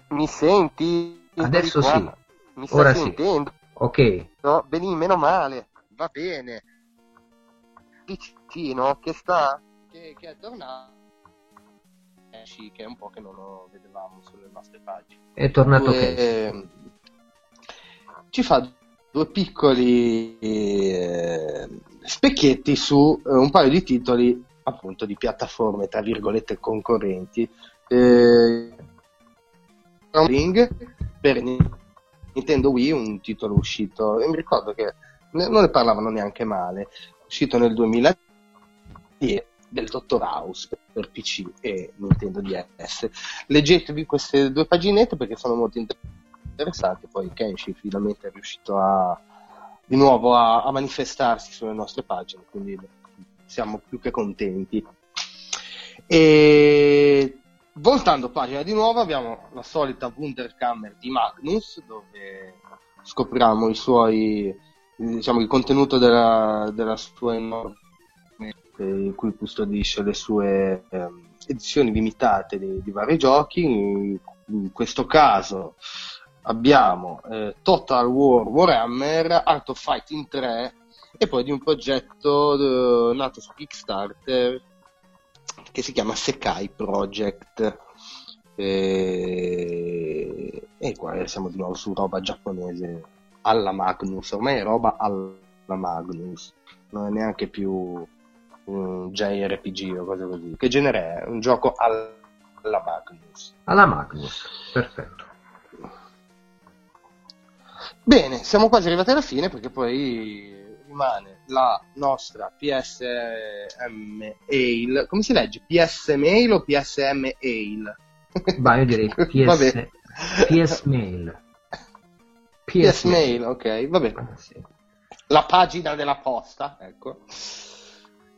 S2: mi senti?
S3: Adesso
S2: qua?
S3: sì.
S2: Mi stai
S3: Ora sì.
S2: sentendo?
S3: Ok,
S2: No, Benì, meno male, va bene. Vicino, che sta? Che, che è tornato. Eh sì, che è un po' che non lo vedevamo sulle nostre pagine.
S3: è tornato
S2: Due-
S3: Casey.
S2: Ci fa due piccoli eh, specchietti su eh, un paio di titoli appunto di piattaforme tra virgolette concorrenti. Eh, Ring per Nintendo Wii, un titolo uscito, e mi ricordo che ne- non ne parlavano neanche male, uscito nel 2000 del Dottor House per PC e Nintendo DS. Leggetevi queste due paginette perché sono molto interessanti. Poi Kenshi finalmente è riuscito a, di nuovo a, a manifestarsi sulle nostre pagine, quindi siamo più che contenti. E voltando pagina di nuovo abbiamo la solita Wunderkammer di Magnus dove scopriamo i suoi diciamo il contenuto della, della sua enorme in cui custodisce le sue eh, edizioni limitate di, di, vari giochi. In, in questo caso abbiamo eh, Total War Warhammer, Art of Fighting 3 e poi di un progetto eh, nato su Kickstarter che si chiama Sekai Project. E, e qua siamo di nuovo su roba giapponese alla Magnus, ormai è roba alla Magnus, non è neanche più un JRPG o cose così. Che genere è? Un gioco alla Magnus.
S3: Alla Magnus, perfetto.
S2: Bene, siamo quasi arrivati alla fine perché poi rimane la nostra PSM Ail. Come si legge? PS Mail o PSM Ail?
S3: Ma io direi PS, PS Mail.
S2: PS, PS Mail, ok, va bene. Ah, sì. La pagina della posta, ecco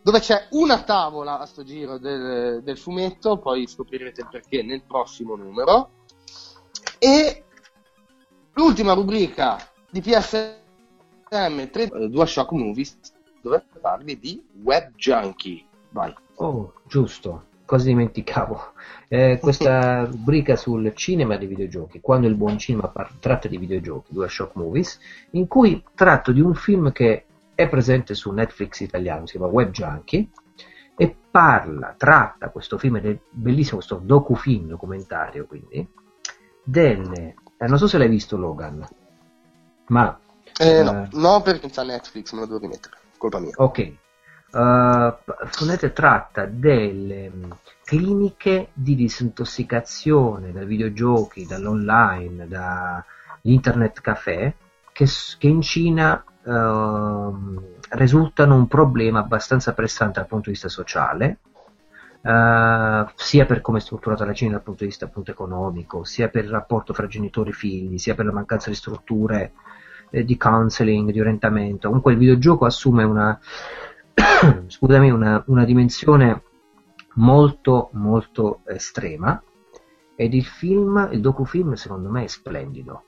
S2: dove c'è una tavola a sto giro del, del fumetto, poi scoprirete il perché nel prossimo numero. E l'ultima rubrica di PSM 3 DualShock Movies, dove parli di Web Junkie. Vai.
S3: Oh, giusto, cosa dimenticavo. Eh, questa rubrica sul cinema dei videogiochi, quando il buon cinema par- tratta di videogiochi, DualShock Movies, in cui tratto di un film che è presente su Netflix italiano, si chiama Web Junkie, e parla, tratta questo film, è bellissimo questo docufilm, documentario quindi, delle... Eh, non so se l'hai visto Logan, ma...
S2: Eh, no, uh, no, perché sta Netflix, me lo devo rimettere, colpa mia.
S3: Ok. Uh, tratta delle mm, cliniche di disintossicazione dai videogiochi, dall'online, da internet caffè che, che in Cina Ehm, risultano un problema abbastanza pressante dal punto di vista sociale, uh, sia per come è strutturata la Cina dal punto di vista appunto, economico, sia per il rapporto fra genitori e figli, sia per la mancanza di strutture eh, di counseling, di orientamento. Comunque il videogioco assume una, scusami, una, una dimensione molto molto estrema ed il film, il docufilm secondo me è splendido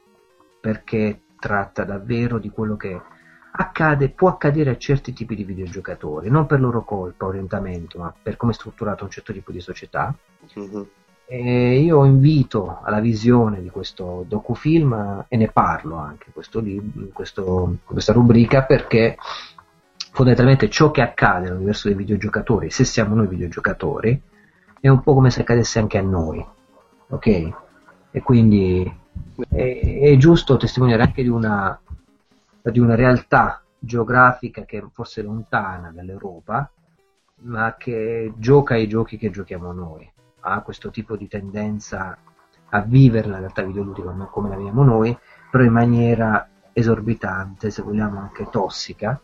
S3: perché tratta davvero di quello che accade, può accadere a certi tipi di videogiocatori, non per loro colpa, orientamento, ma per come è strutturato un certo tipo di società. Mm-hmm. E io invito alla visione di questo docufilm e ne parlo anche in questa rubrica perché fondamentalmente ciò che accade nell'universo dei videogiocatori, se siamo noi videogiocatori, è un po' come se accadesse anche a noi, ok? E quindi è, è giusto testimoniare anche di una di una realtà geografica che è forse lontana dall'Europa, ma che gioca i giochi che giochiamo noi, ha questo tipo di tendenza a vivere la realtà videoludica come la viviamo noi, però in maniera esorbitante, se vogliamo anche tossica,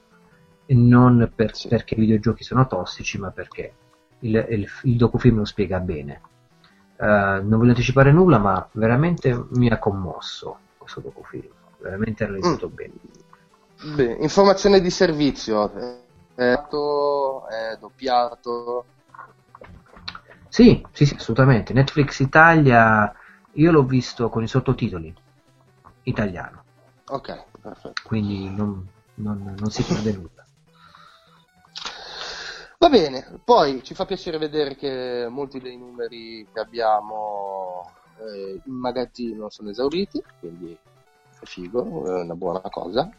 S3: e non per, perché i videogiochi sono tossici, ma perché il, il, il docufilm lo spiega bene. Uh, non voglio anticipare nulla, ma veramente mi ha commosso questo docufilm, veramente realizzato mm. bene.
S2: Beh, informazione di servizio, è, è doppiato?
S3: Sì, sì, sì, assolutamente. Netflix Italia, io l'ho visto con i sottotitoli italiano.
S2: Ok, perfetto.
S3: Quindi non, non, non si perde nulla.
S2: Va bene, poi ci fa piacere vedere che molti dei numeri che abbiamo eh, in magazzino sono esauriti, quindi è figo, è una buona cosa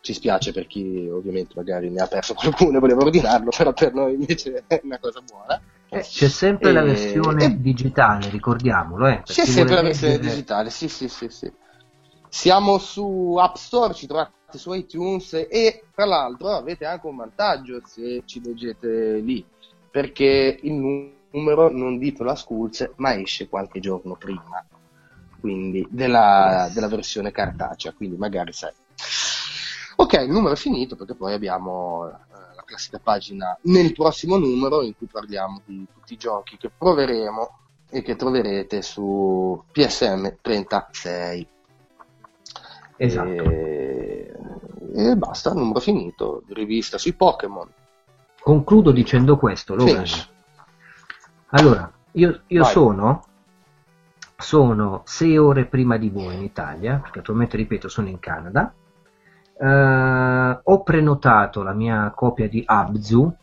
S2: ci spiace per chi ovviamente magari ne ha perso qualcuno e voleva ordinarlo, però per noi invece è una cosa buona.
S3: Eh, c'è sempre e... la versione e... digitale, ricordiamolo. Eh,
S2: c'è sempre la versione leggere... digitale, sì, sì, sì, sì. Siamo su App Store, ci trovate su iTunes e tra l'altro avete anche un vantaggio se ci leggete lì, perché il numero non dito la Skulls, ma esce qualche giorno prima quindi della, della versione cartacea, quindi magari sai Ok, il numero è finito perché poi abbiamo eh, classica pagina nel prossimo numero in cui parliamo di tutti i giochi che proveremo e che troverete su PSM 36.
S3: Esatto.
S2: E, e basta, numero finito, rivista sui Pokémon.
S3: Concludo dicendo questo, Logan.
S2: Finish.
S3: Allora, io, io sono, sono sei ore prima di voi in Italia, perché attualmente, ripeto, sono in Canada. Eh, ho prenotato la mia copia di Abzu,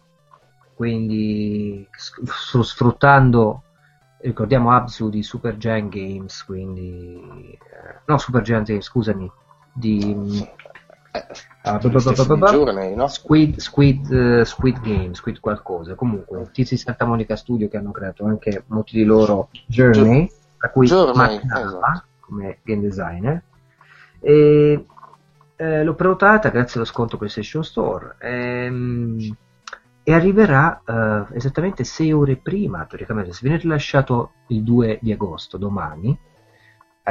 S3: quindi sto sfruttando, ricordiamo Abzu di Super Giant Games, quindi... eh, no, Super Giant Games, scusami, di...
S2: Eh,
S3: Ah,
S2: Journey, no?
S3: Squid, Squid, eh, Squid Game, Squid qualcosa. Comunque, tizi Santa Monica Studio che hanno creato anche molti di loro Journey, tra cui
S2: Journey, esatto.
S3: come game designer. E, eh, l'ho prenotata grazie allo sconto PlayStation Store. Ehm, e arriverà eh, esattamente 6 ore prima, teoricamente. Se viene rilasciato il 2 di agosto, domani,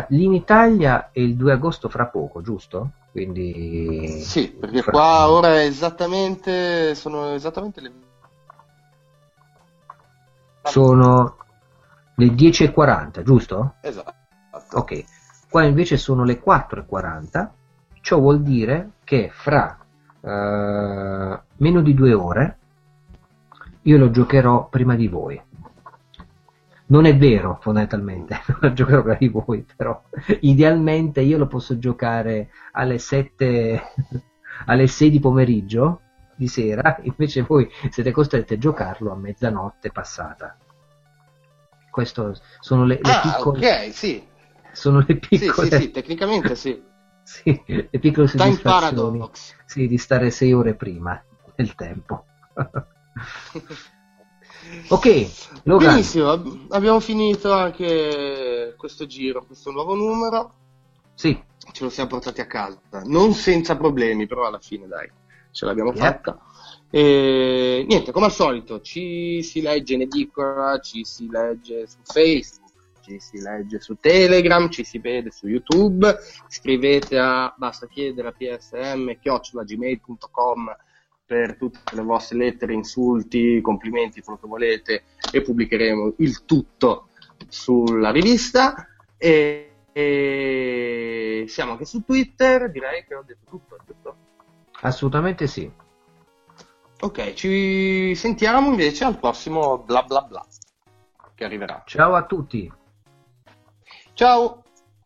S3: lì in Italia è il 2 agosto fra poco, giusto? Quindi...
S2: Sì, perché
S3: fra-
S2: qua ora è esattamente, sono esattamente le...
S3: sono le 10.40, giusto?
S2: Esatto.
S3: Ok, qua invece sono le 4.40, ciò vuol dire che fra eh, meno di due ore io lo giocherò prima di voi. Non è vero, fondamentalmente, non lo giocherò prima di voi, però idealmente io lo posso giocare alle 7, alle 6 di pomeriggio, di sera, invece voi siete costretti a giocarlo a mezzanotte passata. Queste sono le, le
S2: Ah,
S3: piccole,
S2: ok, sì.
S3: sono le
S2: Sì,
S3: piccole,
S2: sì, sì, tecnicamente sì.
S3: Sì, le piccole
S2: Time
S3: soddisfazioni
S2: paradox.
S3: sì, di stare sei ore prima del tempo. ok, Logan,
S2: Benissimo, ab- abbiamo finito anche questo giro, questo nuovo numero.
S3: sì,
S2: Ce lo siamo portati a casa. Non senza problemi, però alla fine dai, ce l'abbiamo
S3: Yep.
S2: fatta. E niente, come al solito, ci si legge in edicola, ci si legge su Facebook, ci si legge su Telegram, ci si vede su YouTube. Scrivete a basta chiedere a psm gmail.com per tutte le vostre lettere, insulti, complimenti, quello che volete e pubblicheremo il tutto sulla rivista. E, e siamo anche su Twitter, direi che ho detto tutto, giusto?
S3: assolutamente sì.
S2: Ok, ci sentiamo invece al prossimo bla bla bla che arriverà.
S3: Ciao a tutti.
S2: Ciao!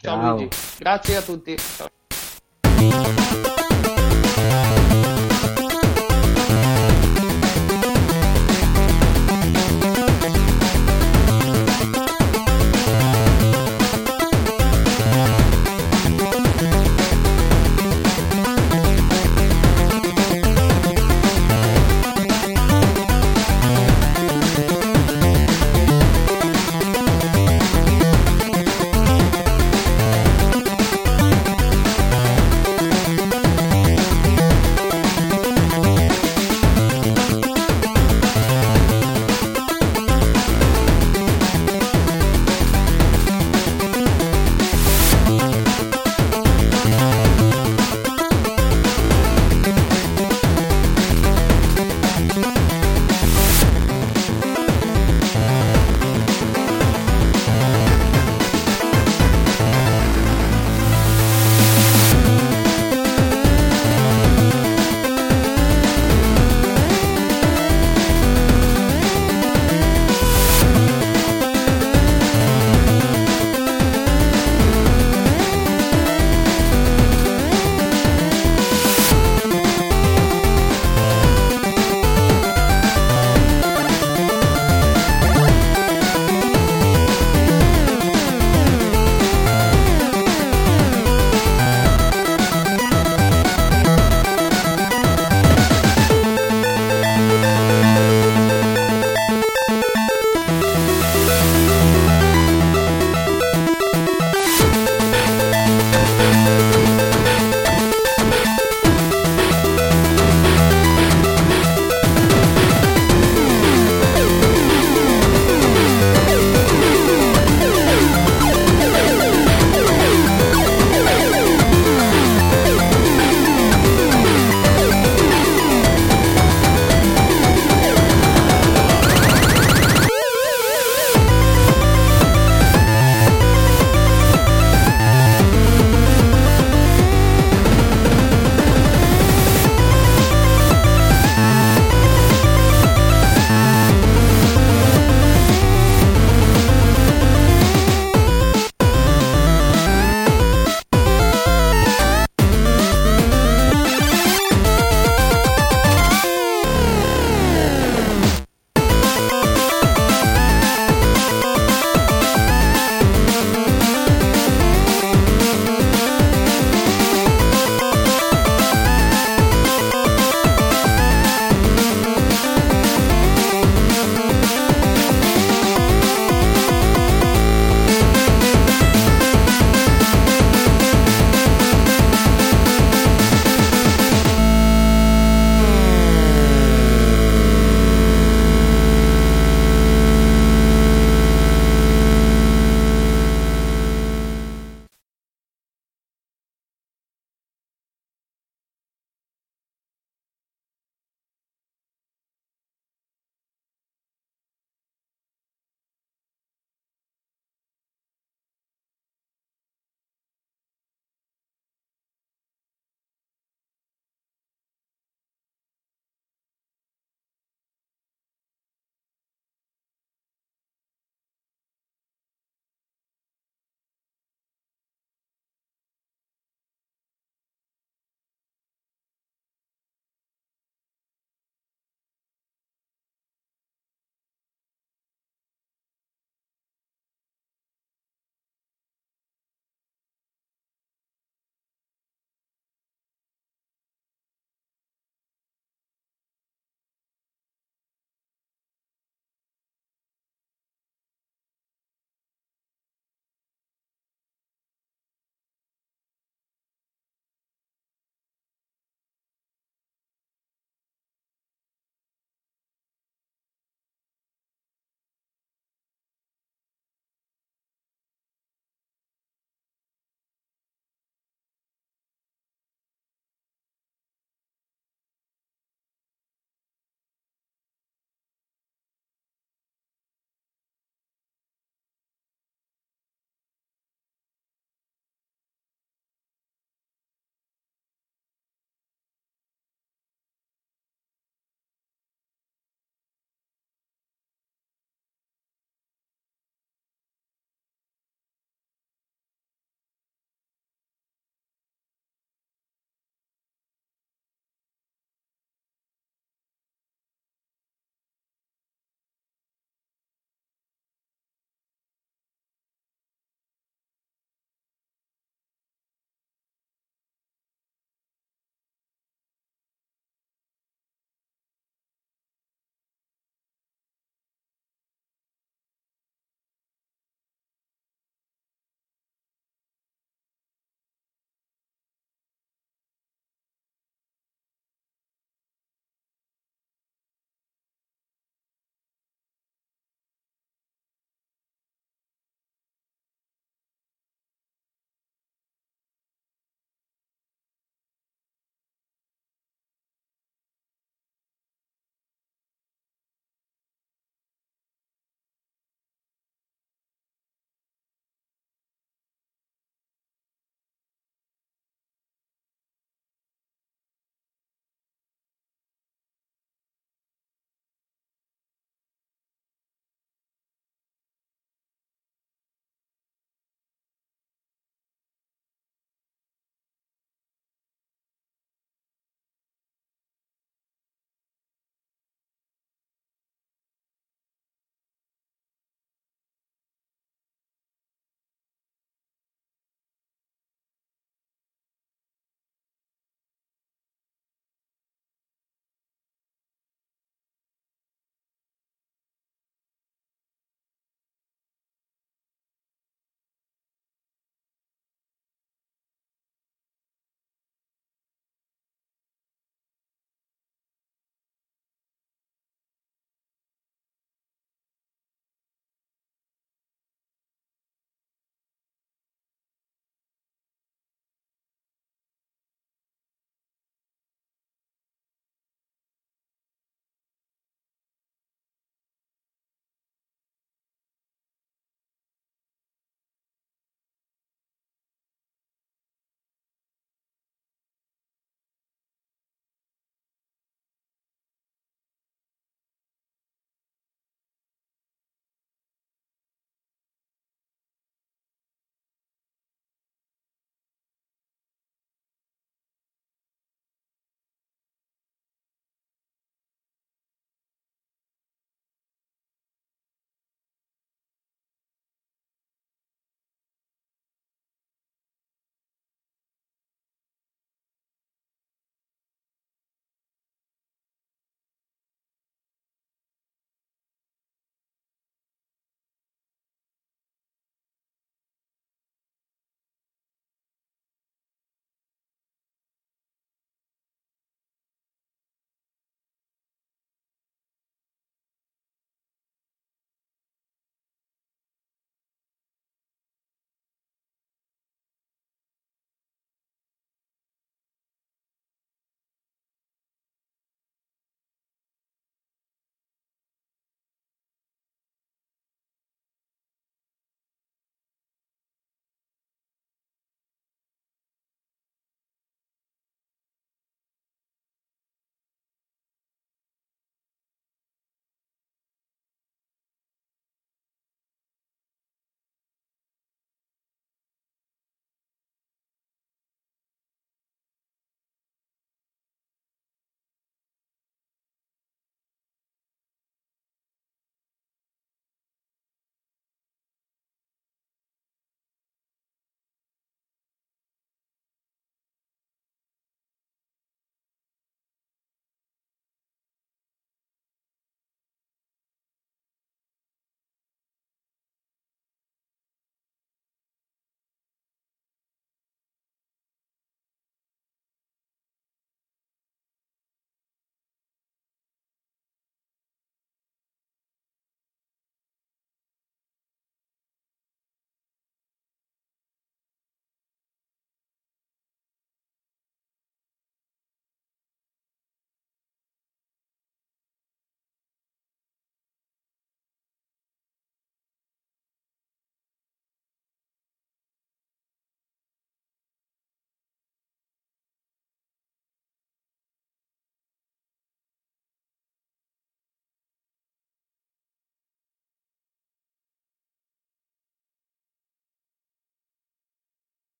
S2: Ciao,
S3: Ciao.
S2: Luigi, grazie a tutti. Ciao.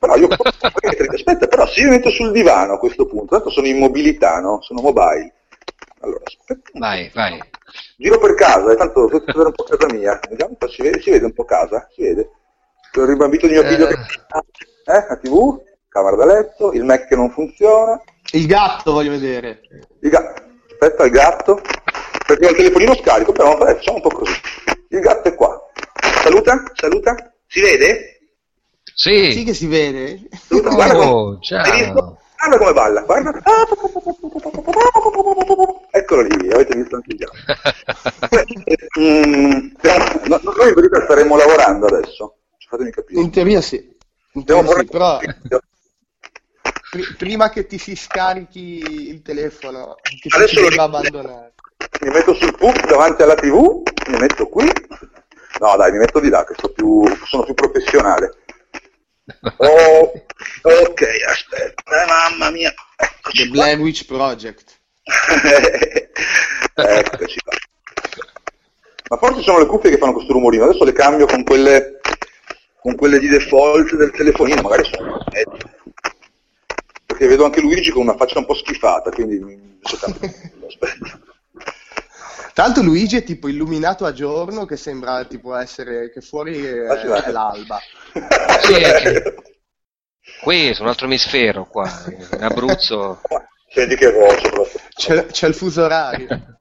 S4: Però io aspetta, però se io mi metto sul divano a questo punto, tanto sono in mobilità, no? Sono mobile. Allora, aspetta.
S5: Vai, vai.
S4: Giro per casa, e tanto devo vedere un po' casa mia. Vediamo, si vede, si vede un po' casa? Si vede? Ho ribambito il mio figlio
S5: Eh.
S4: che... Eh, la tv, camera da letto, il Mac che non funziona,
S2: Il gatto voglio vedere.
S4: il gatto, aspetta il gatto, perché ho il telefonino scarico, però vabbè, facciamo un po' così. Il gatto è qua. Saluta, saluta, si vede?
S2: Sì
S5: Sì.
S2: che si vede.
S4: Saluta, guarda come...
S5: Oh, ciao.
S4: Guarda come balla, guarda. Eccolo lì, avete visto anche il gatto. Mm, no- noi in verità staremmo lavorando adesso, fatemi capire.
S2: In teoria sì. In teoria sì, però prima che ti si scarichi il telefono, che ti
S4: Adesso lo
S2: debba abbandonare.
S4: mi metto sul pub davanti alla tv, mi metto qui, no dai, mi metto di là che più, sono più professionale. Oh, ok, aspetta, eh, mamma mia, eccoci
S2: The
S4: qua.
S2: Blair Witch Project.
S4: eccoci qua. Ma forse sono le cuffie che fanno questo rumorino, adesso le cambio con quelle, con quelle di default del telefonino, magari sono perché vedo anche Luigi con una faccia un po' schifata, quindi aspetta.
S2: Tra l'altro Luigi è tipo illuminato a giorno che sembra tipo essere che fuori è, è l'alba.
S5: Sì, eh. Qui su un altro emisfero, qua, in Abruzzo.
S4: Senti che voce proprio.
S2: C'è, c'è il fuso orario.